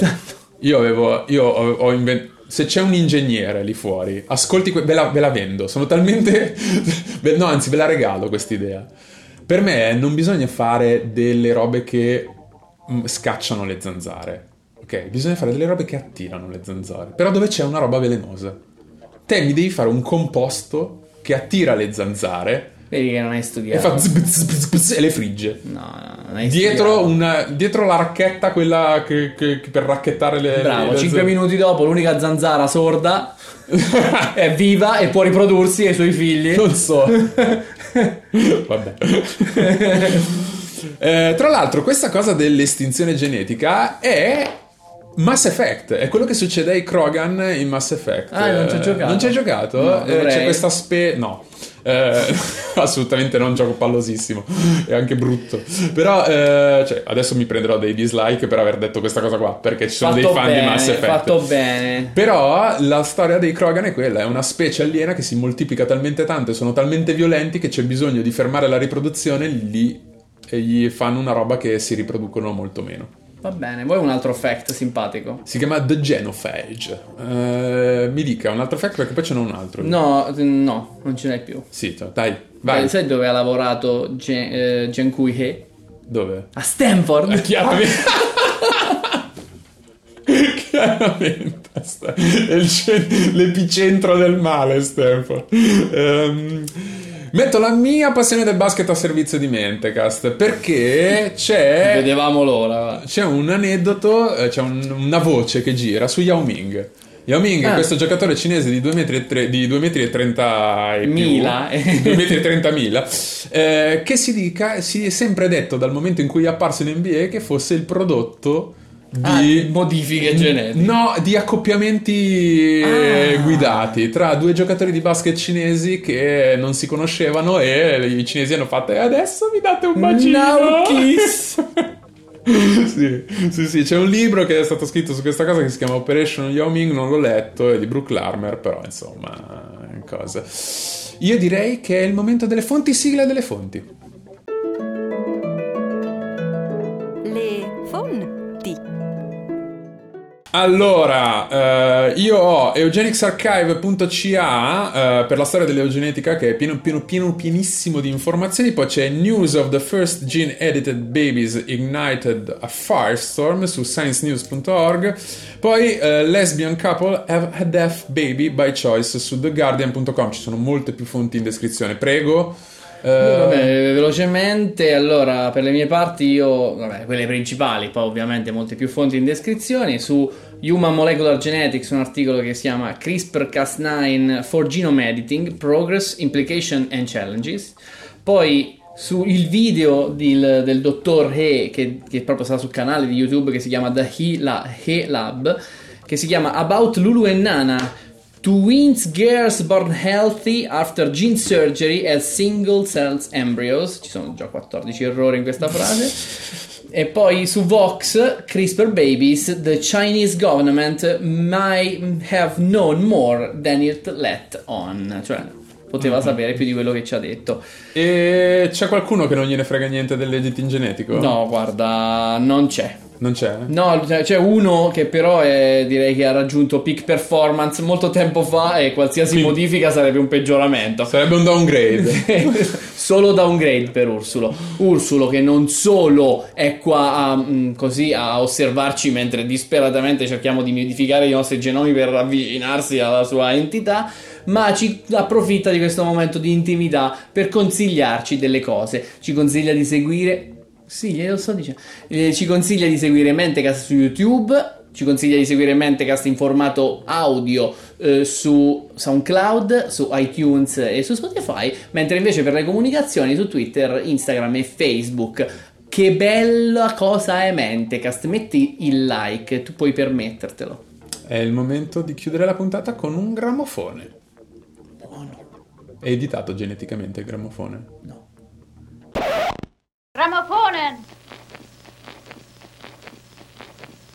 io avevo... Io ho, ho inventato... Se c'è un ingegnere lì fuori, ascolti, que- ve, la, ve la vendo. Sono talmente... no, anzi, ve la regalo quest'idea. Per me non bisogna fare delle robe che mm, scacciano le zanzare. Ok? Bisogna fare delle robe che attirano le zanzare. Però dove c'è una roba velenosa. Te mi devi fare un composto che attira le zanzare Vedi che non hai e studiato. fa zb, zb, zb, zb, e le frigge. No, no, non hai Dietro, una, dietro la racchetta, quella che, che- che per racchettare le. Bravo, le 5 minuti dopo l'unica zanzara sorda è viva e può riprodursi e i suoi figli. Non so. Vabbè. Eh, tra l'altro, questa cosa dell'estinzione genetica è. Mass Effect, è quello che succede ai Krogan in Mass Effect. Ah, non ci ho Eh, giocato. Non ci hai giocato? No, Eh, c'è questa spe... No. Eh, assolutamente non gioco pallosissimo, è anche brutto. Però eh, cioè, adesso mi prenderò dei dislike per aver detto questa cosa qua, perché ci sono Fatto dei fan bene, di Mass Effect. fatto bene. Però la storia dei Krogan è quella, è una specie aliena che si moltiplica talmente tanto e sono talmente violenti che c'è bisogno di fermare la riproduzione lì e gli fanno una roba che si riproducono molto meno. Va bene, vuoi un altro fact simpatico? Si chiama The Genophage. Eh, mi dica un altro fact perché poi ce n'è un altro. No, no, non ce n'è più. Sì, dai, vai. Eh, Sai dove ha lavorato Gen, eh, Gen He? Dove? A Stanford. Chiaramente. Chiaramente. sta- è l'epicentro del male, Stanford. Ehm, Metto la mia passione del basket a servizio di Mentecast perché c'è Vedevamo l'ora. c'è un aneddoto, eh, c'è un- una voce che gira su Yao Ming. Yao Ming è Ah. questo giocatore cinese di 2 metri e, tre- di 2 metri e 30 e più, Mila. 2 metri e 30 mila, eh, che si dica, si è sempre detto dal momento in cui è apparso in NBA che fosse il prodotto Ah, di modifiche genetiche. No, di accoppiamenti eh, Ah. guidati tra due giocatori di basket cinesi che non si conoscevano e i cinesi hanno fatto e adesso mi date un bacino. Now kiss. sì, sì, sì, c'è un libro che è stato scritto su questa cosa che si chiama Operation Yao Ming, non l'ho letto, è di Brooke Larmer, però insomma, è cosa. Io direi che è il momento delle fonti, sigla delle fonti. Allora, eh, io ho eugenicsarchive.ca eh, per la storia dell'eugenetica che è pieno, pieno, pieno, pienissimo di informazioni. Poi c'è News of the First Gene Edited Babies Ignited a Firestorm su sciencenews.org. Poi eh, Lesbian Couple Have a Deaf Baby by Choice su theguardian.com. Ci sono molte più fonti in descrizione. Prego. Eh, Vabbè, velocemente, allora per le mie parti io, vabbè, quelle principali, poi ovviamente molte più fonti in descrizione, su Human Molecular Genetics un articolo che si chiama CRISPR-Cas9 for Genome Editing, Progress, Implication and Challenges, poi su il video del, del dottor He, che, che proprio sta sul canale di YouTube che si chiama The He, La- He Lab, che si chiama About Lulu and Nana, Twins girls born healthy after gene surgery as single cells embryos. Ci sono già 14 errori in questa frase. E poi su Vox, CRISPR babies, the Chinese government might have known more than it let on. Cioè, poteva sapere più di quello che ci ha detto. E c'è qualcuno che non gliene frega niente dell'editing genetico? No, guarda, non c'è. Non c'è? No, c'è c'è uno che però è- direi che ha raggiunto peak performance molto tempo fa e qualsiasi Quindi- modifica sarebbe un peggioramento. Sarebbe un downgrade. solo downgrade per Ursulo. Ursulo che non solo è qua a, mm, così a osservarci mentre disperatamente cerchiamo di modificare i nostri genomi per avvicinarsi alla sua entità, ma ci approfitta di questo momento di intimità per consigliarci delle cose. Ci consiglia di seguire sì, glielo sto dicendo. Eh, ci consiglia di seguire Mentecast su YouTube. Ci consiglia di seguire Mentecast in formato audio eh, su SoundCloud, su iTunes e su Spotify. Mentre invece per le comunicazioni su Twitter, Instagram e Facebook. Che bella cosa è Mentecast. Metti il like, tu puoi permettertelo. È il momento di chiudere la puntata con un grammofone. Buono. È editato geneticamente il grammofone? No. morning.